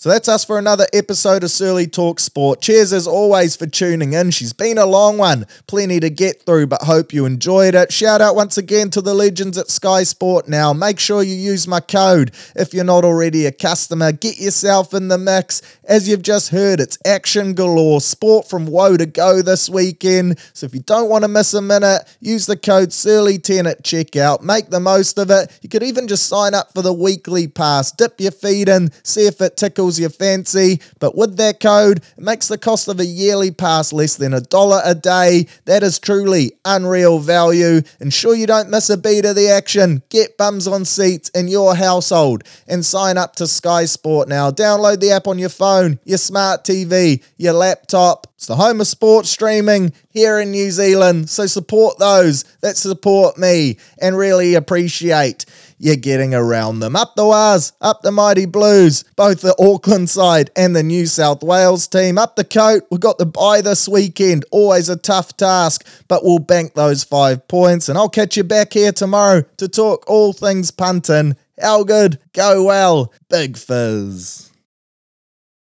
So that's us for another episode of Searley Talk Sport. Cheers as always for tuning in. She's been a long one, plenty to get through, but hope you enjoyed it. Shout out once again to the legends at Sky Sport now. Make sure you use my code if you're not already a customer. Get yourself in the mix. As you've just heard, it's action galore. Sport from woe to go this weekend. So if you don't want to miss a minute, use the code SEARLEY10 at checkout. Make the most of it. You could even just sign up for the weekly pass. Dip your feet in, see if it tickles your fancy. But with that code, it makes the cost of a yearly pass less than a dollar a day. That is truly unreal value. Ensure you don't miss a beat of the action. Get bums on seats in your household and sign up to Sky Sport now. Download the app on your phone, your smart TV, your laptop. It's the home of sports streaming here in New Zealand. So support those that support me and really appreciate you're getting around them. Up the Waz, up the Mighty Blues, both the Auckland side and the New South Wales team. Up the coat, we've got the bye this weekend. Always a tough task, but we'll bank those five points. And I'll catch you back here tomorrow to talk all things punting. How good, go well, big fizz.